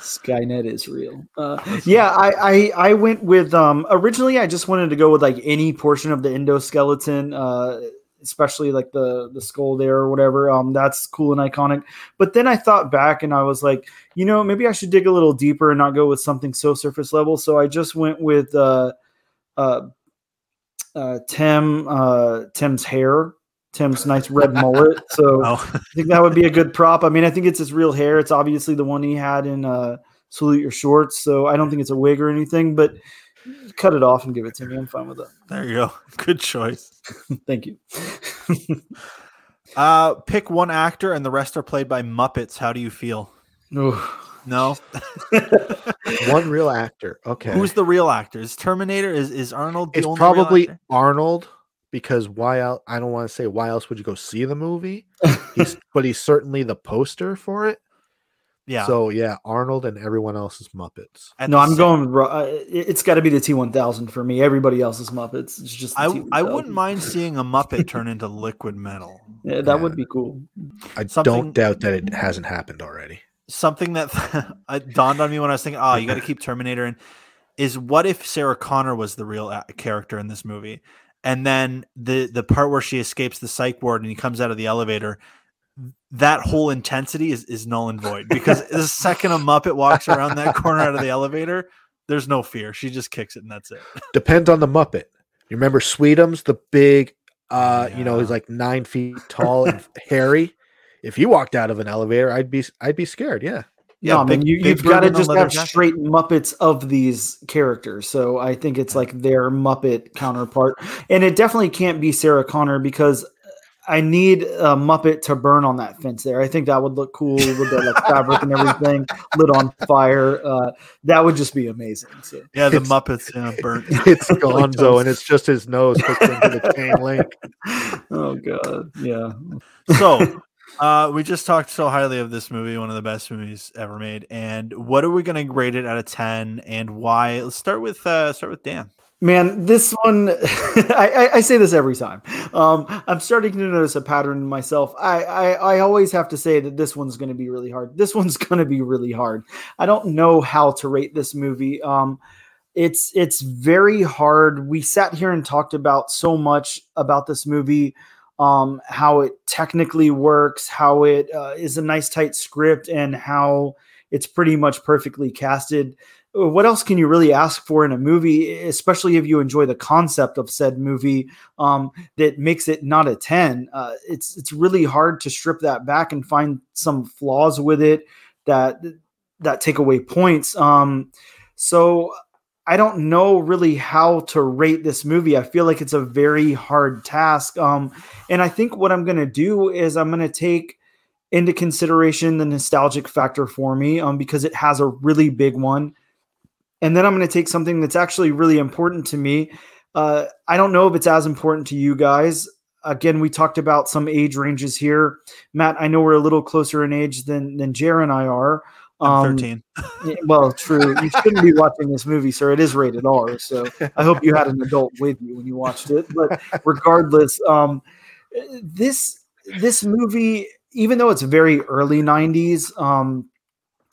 Skynet is real. Uh, yeah, I, I I went with um originally I just wanted to go with like any portion of the endoskeleton uh especially like the the skull there or whatever. Um, that's cool and iconic. But then I thought back and I was like, you know, maybe I should dig a little deeper and not go with something so surface level. So I just went with uh, uh, uh, Tim uh, Tim's hair. Tim's nice red mullet. So Oh, I think that would be a good prop. I mean, I think it's his real hair. It's obviously the one he had in uh, Salute Your Shorts. So I don't think it's a wig or anything, but cut it off and give it to me. I'm fine with that. there you go. Good choice. Thank you. Uh, pick one actor, and the rest are played by Muppets. How do you feel? Ooh. No, One real actor. Okay. who's the real actor? Is Terminator? Is is Arnold? The it's only real probably actor? Arnold because why else? I don't want to say why else would you go see the movie? He's, but he's certainly the poster for it. yeah. So yeah, Arnold and everyone else is Muppets. At no, I'm same- going. uh, it- It's got to be the T1000 for me. Everybody else is Muppets. It's just the I T1000. I wouldn't mind seeing a Muppet turn into liquid metal. Yeah, that Yeah. would be cool. I Something- don't doubt that it hasn't happened already. Something that dawned on me when I was thinking, oh, you got to keep Terminator in. Is what if Sarah Connor was the real a- character in this movie, and then the the part where she escapes the psych ward and he comes out of the elevator. That whole intensity is, is null and void because the second a Muppet walks around that corner out of the elevator, there's no fear. She just kicks it and that's it. Depends on the Muppet. You remember Sweetums, the big, uh, you know, he's like nine feet tall and hairy. If you walked out of an elevator, I'd be, I'd be scared. Yeah. Yeah, no, I mean, you, you've got to bird in a just have jacket. straight Muppets of these characters. So I think it's like their Muppet counterpart. And it definitely can't be Sarah Connor because I need a Muppet to burn on that fence there. I think that would look cool with the like, fabric and everything lit on fire. Uh, that would just be amazing. So. Yeah, the It's- Muppets yeah, burnt. It's Gonzo, and it's just his nose hooked into the chain link. Oh, God. Yeah. so uh we just talked so highly of this movie one of the best movies ever made and what are we going to grade it out of 10 and why let's start with uh start with dan Man, this one, I, I, I say this every time. Um, I'm starting to notice a pattern in myself. I, I, I always have to say that this one's going to be really hard. This one's going to be really hard. I don't know how to rate this movie. Um, it's it's very hard. We sat here and talked about so much about this movie, um, how it technically works, how it uh, is a nice tight script, and how it's pretty much perfectly casted. What else can you really ask for in a movie especially if you enjoy the concept of said movie um, that makes it not a 10 uh, it's it's really hard to strip that back and find some flaws with it that that take away points. Um, so i don't know really how to rate this movie i feel like it's a very hard task um, and i think what i'm going to do is i'm going to take into consideration the nostalgic factor for me um, because it has a really big one and then I'm going to take something that's actually really important to me. Uh, I don't know if it's as important to you guys. Again, we talked about some age ranges here. Matt, I know we're a little closer in age than than Jer and I are. I'm 13 Well, true. You shouldn't be watching this movie, sir. It is rated R. So I hope you had an adult with you when you watched it. But regardless, um, this this movie, even though it's very early '90s, um,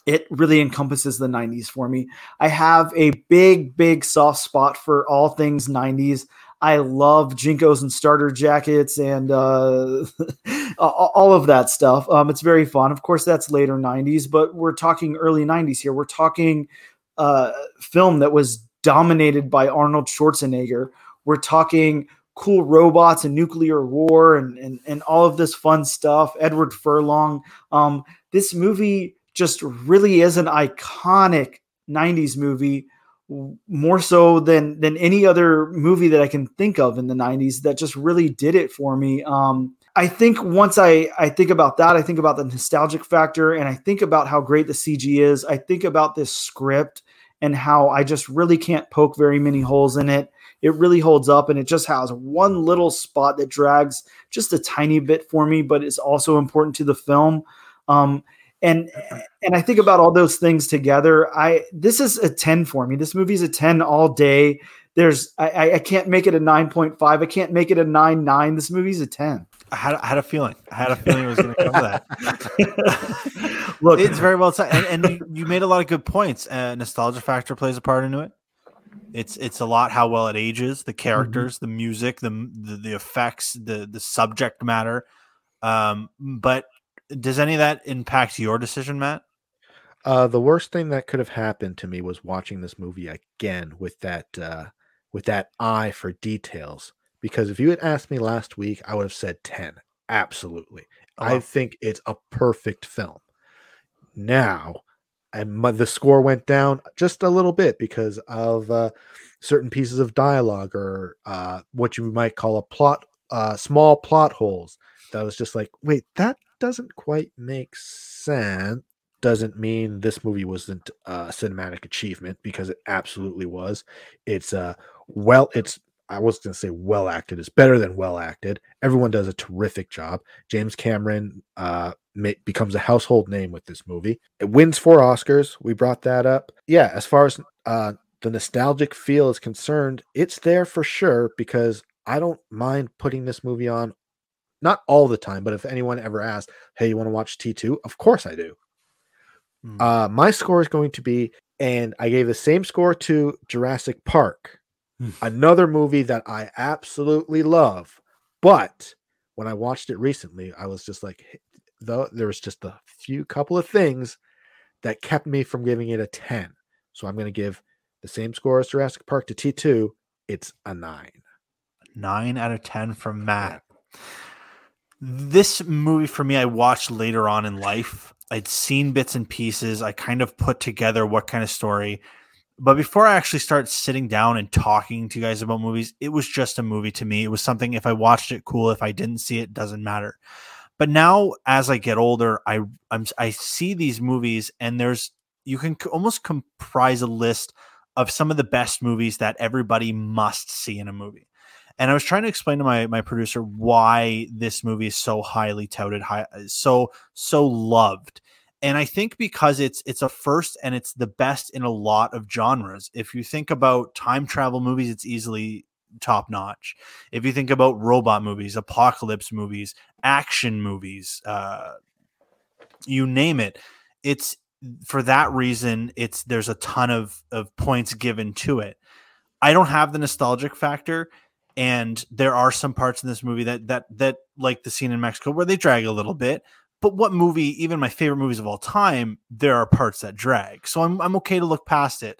it really encompasses the 90s for me. I have a big, big soft spot for all things 90s. I love JNCOs and starter jackets and uh, all of that stuff. Um, it's very fun. Of course, that's later 90s, but we're talking early 90s here. We're talking uh, film that was dominated by Arnold Schwarzenegger. We're talking cool robots and nuclear war and, and, and all of this fun stuff. Edward Furlong. Um, this movie just really is an iconic 90s movie more so than than any other movie that I can think of in the 90s that just really did it for me. Um, I think once I I think about that, I think about the nostalgic factor and I think about how great the CG is. I think about this script and how I just really can't poke very many holes in it. It really holds up and it just has one little spot that drags just a tiny bit for me, but it's also important to the film. Um, and and I think about all those things together. I this is a 10 for me. This movie's a 10 all day. There's I, I can't make it a 9.5. I can't make it a 9 9. This movie's a 10. I had, I had a feeling i had a feeling it was going to come to that Look, it's very well said and, and you, made a lot of good points uh, nostalgia factor plays a part into it It's it's a lot how well it ages, the characters, the music, the, the the effects, the the subject matter. Um, but does any of that impact your decision, Matt? Uh, the worst thing that could have happened to me was watching this movie again with that uh, with that eye for details. Because if you had asked me last week, I would have said ten. Absolutely, Oh, I think it's a perfect film. Now, and my, the score went down just a little bit because of uh, certain pieces of dialogue or uh, what you might call a plot, uh, small plot holes. That was just like, wait, that doesn't quite make sense. Doesn't mean this movie wasn't a cinematic achievement because it absolutely was. It's uh, well, it's I was going to say well acted. It's better than well acted. Everyone does a terrific job. James Cameron uh, ma- becomes a household name with this movie. It wins four Oscars. We brought that up. Yeah, as far as uh, the nostalgic feel is concerned, it's there for sure because I don't mind putting this movie on. Not all the time, but if anyone ever asks, "Hey, you want to watch T2?" Of course I do. Hmm. Uh, my score is going to be, and I gave the same score to Jurassic Park, Hmm. another movie that I absolutely love. But when I watched it recently, I was just like, though there was just a few couple of things that kept me from giving it a 10. So I'm going to give the same score as Jurassic Park to T2. It's a nine. nine out of ten from Matt. This movie for me, I watched later on in life. I'd seen bits and pieces. I kind of put together what kind of story. But before I actually start sitting down and talking to you guys about movies, it was just a movie to me. It was something if I watched it, cool. If I didn't see it, doesn't matter. But now, as I get older, I I'm, I see these movies, and there's you can almost comprise a list of some of the best movies that everybody must see in a movie. And I was trying to explain to my my producer why this movie is so highly touted, high, so so loved. And I think because it's it's a first and it's the best in a lot of genres. If you think about time travel movies, it's easily top notch. If you think about robot movies, apocalypse movies, action movies, uh, you name it, it's for that reason. It's there's a ton of of points given to it. I don't have the nostalgic factor, and there are some parts in this movie that that that like the scene in Mexico where they drag a little bit. But what movie, even my favorite movies of all time, there are parts that drag. So I'm I'm okay to look past it.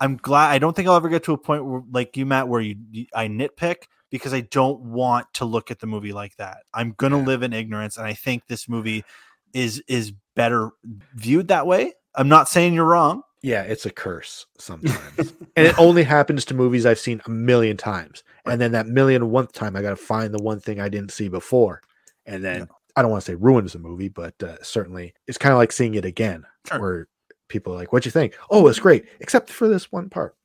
I'm glad I don't think I'll ever get to a point where like you Matt where you, you I nitpick because I don't want to look at the movie like that. I'm going to live in ignorance and I think this movie is is better viewed that way. I'm not saying you're wrong. Yeah, it's a curse sometimes. and it only happens to movies I've seen a million times. And then that million one time, I got to find the one thing I didn't see before. And then I don't want to say ruins the movie, but uh, certainly it's kind of like seeing it again, Sure. where people are like, What'd you think? Oh, it's great, except for this one part.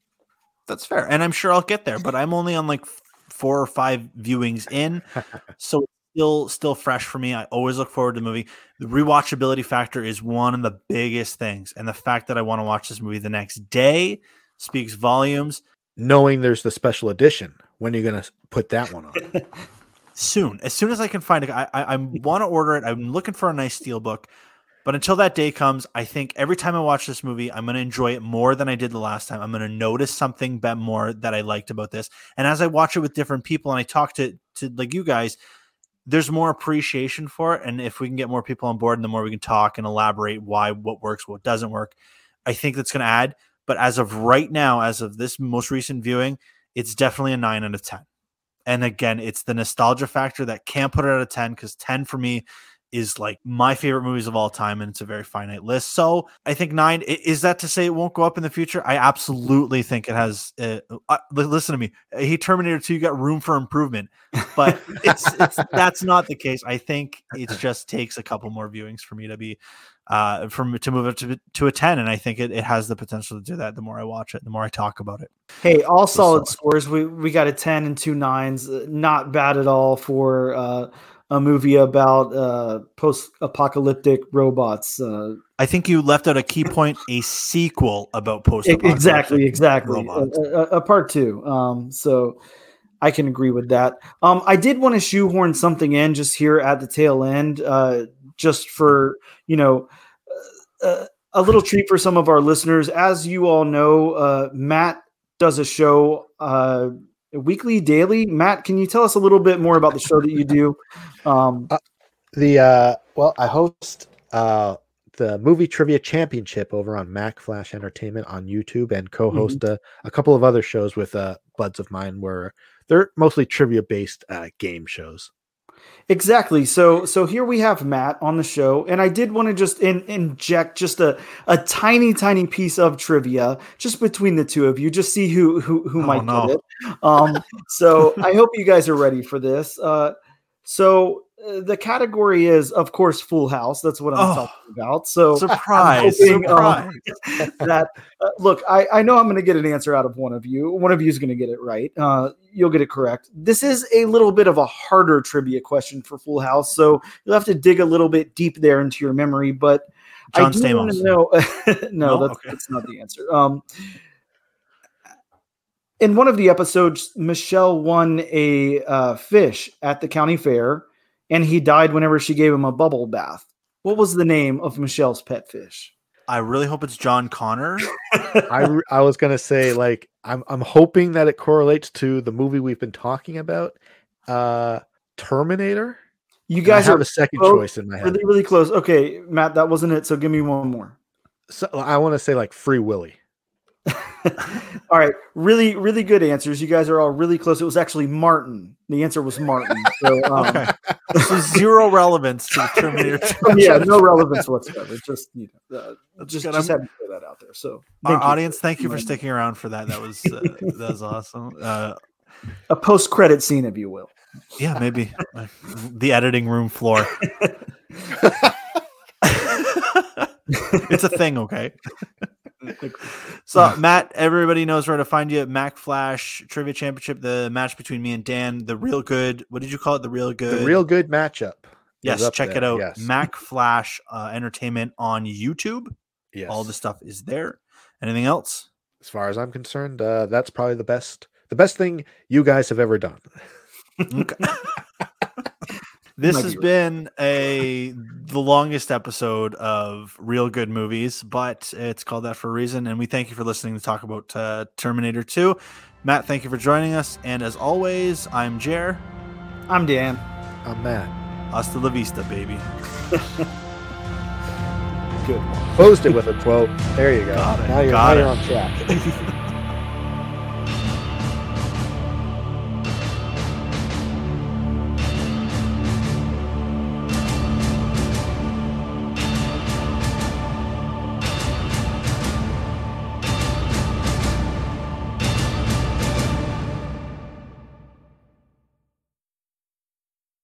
That's fair. And I'm sure I'll get there, but I'm only on like four or five viewings in. so still still fresh for me. I always look forward to the movie. The rewatchability factor is one of the biggest things. And the fact that I want to watch this movie the next day speaks volumes. Knowing there's the special edition, when are you to put that one on? Soon. As soon as I can find it, I I, I want to order it. I'm looking for a nice steel book. But until that day comes, I think every time I watch this movie, I'm going to enjoy it more than I did the last time. I'm going to notice something bet more that I liked about this. And as I watch it with different people and I talk to to like you guys, there's more appreciation for it. And if we can get more people on board, and the more we can talk and elaborate why what works, what doesn't work, I think that's going to add. But as of right now, as of this most recent viewing, it's definitely a nine out of ten. And again, it's the nostalgia factor that can't put it at a 10 because 10 for me is like my favorite movies of all time, and it's a very finite list. So I think nine is that to say it won't go up in the future? I absolutely think it has. Uh, uh, listen to me, he Terminator 2 got room for improvement, but it's, it's that's not the case. I think it just takes a couple more viewings for me to be uh from to move it to, to a 10 and i think it, it has the potential to do that the more i watch it the more i talk about it Hey, all solid. solid scores. We we got a ten and two nines. Uh, Not bad at all for uh, a movie about uh, post-apocalyptic robots. Uh, i think you left out a key point a sequel about post e- exactly, exactly. A, a- a part two. Um, so I can agree with that. Um, I did want to shoehorn something in just here at the tail end, uh, just for you know. Uh, a little treat for some of our listeners. As you all know, uh, Matt does a show uh, weekly, daily. Matt, can you tell us a little bit more about the show that you do? Um, The uh well, I host uh the movie trivia championship over on Mac Flash Entertainment on YouTube and co-host a, a couple of other shows with uh buds of mine where they're mostly trivia based uh game shows. Exactly. So so here we have Matt on the show, and I did want to just in, inject just a, a tiny tiny piece of trivia just between the two of you, just see who who, who Oh, might no. get it. Um, so I hope you guys are ready for this. Uh, so the category is, of course, Full House. That's what I'm Oh, talking about. So Surprise! hoping, um, surprise! that uh, look I, I know i'm going to get an answer out of one of you one of you is going to get it right uh, you'll get it correct this is a little bit of a harder trivia question for full house so you'll have to dig a little bit deep there into your memory but John i do want to know no, No? that's, Okay. that's not the answer um, in one of the episodes michelle won a uh, fish at the county fair and he died whenever she gave him a bubble bath what was the name of michelle's pet fish I really hope it's John Connor. I I was gonna say like I'm I'm hoping that it correlates to the movie we've been talking about, uh Terminator. you guys I have are a second both choice in my head. really really close okay matt that wasn't it so give me one more So I want to say like Free Willy. all right really really good answers you guys are all really close it was actually martin the answer was martin so um, Okay, so zero relevance to the Terminator. yeah no relevance whatsoever just you know uh, just good. just I'm- had to throw that out there so Our audience, thank you for sticking around for that. That was uh, that was awesome. Uh, a post-credit scene if you will yeah, maybe the editing room floor. it's a thing, okay. So Matt, everybody knows where to find you at Mac Flash Trivia Championship, the match between me and Dan, the real good. What did you call it? The real good. The real good matchup. Yes, check it out. Yes. Mac Flash uh, Entertainment on YouTube. yes. All the stuff is there. Anything else? As far as I'm concerned, uh, that's probably the best the best thing you guys have ever done. Okay. this has right. been a the longest episode of real good movies, but it's called that for a reason. And we thank you for listening to talk about uh, Terminator 2. Matt, thank you for joining us. And as always, I'm Jer. i'm dan I'm Matt. Hasta la vista, baby. good Closed it with a quote. There you go. Got it, Now you're, got now it. you're on track.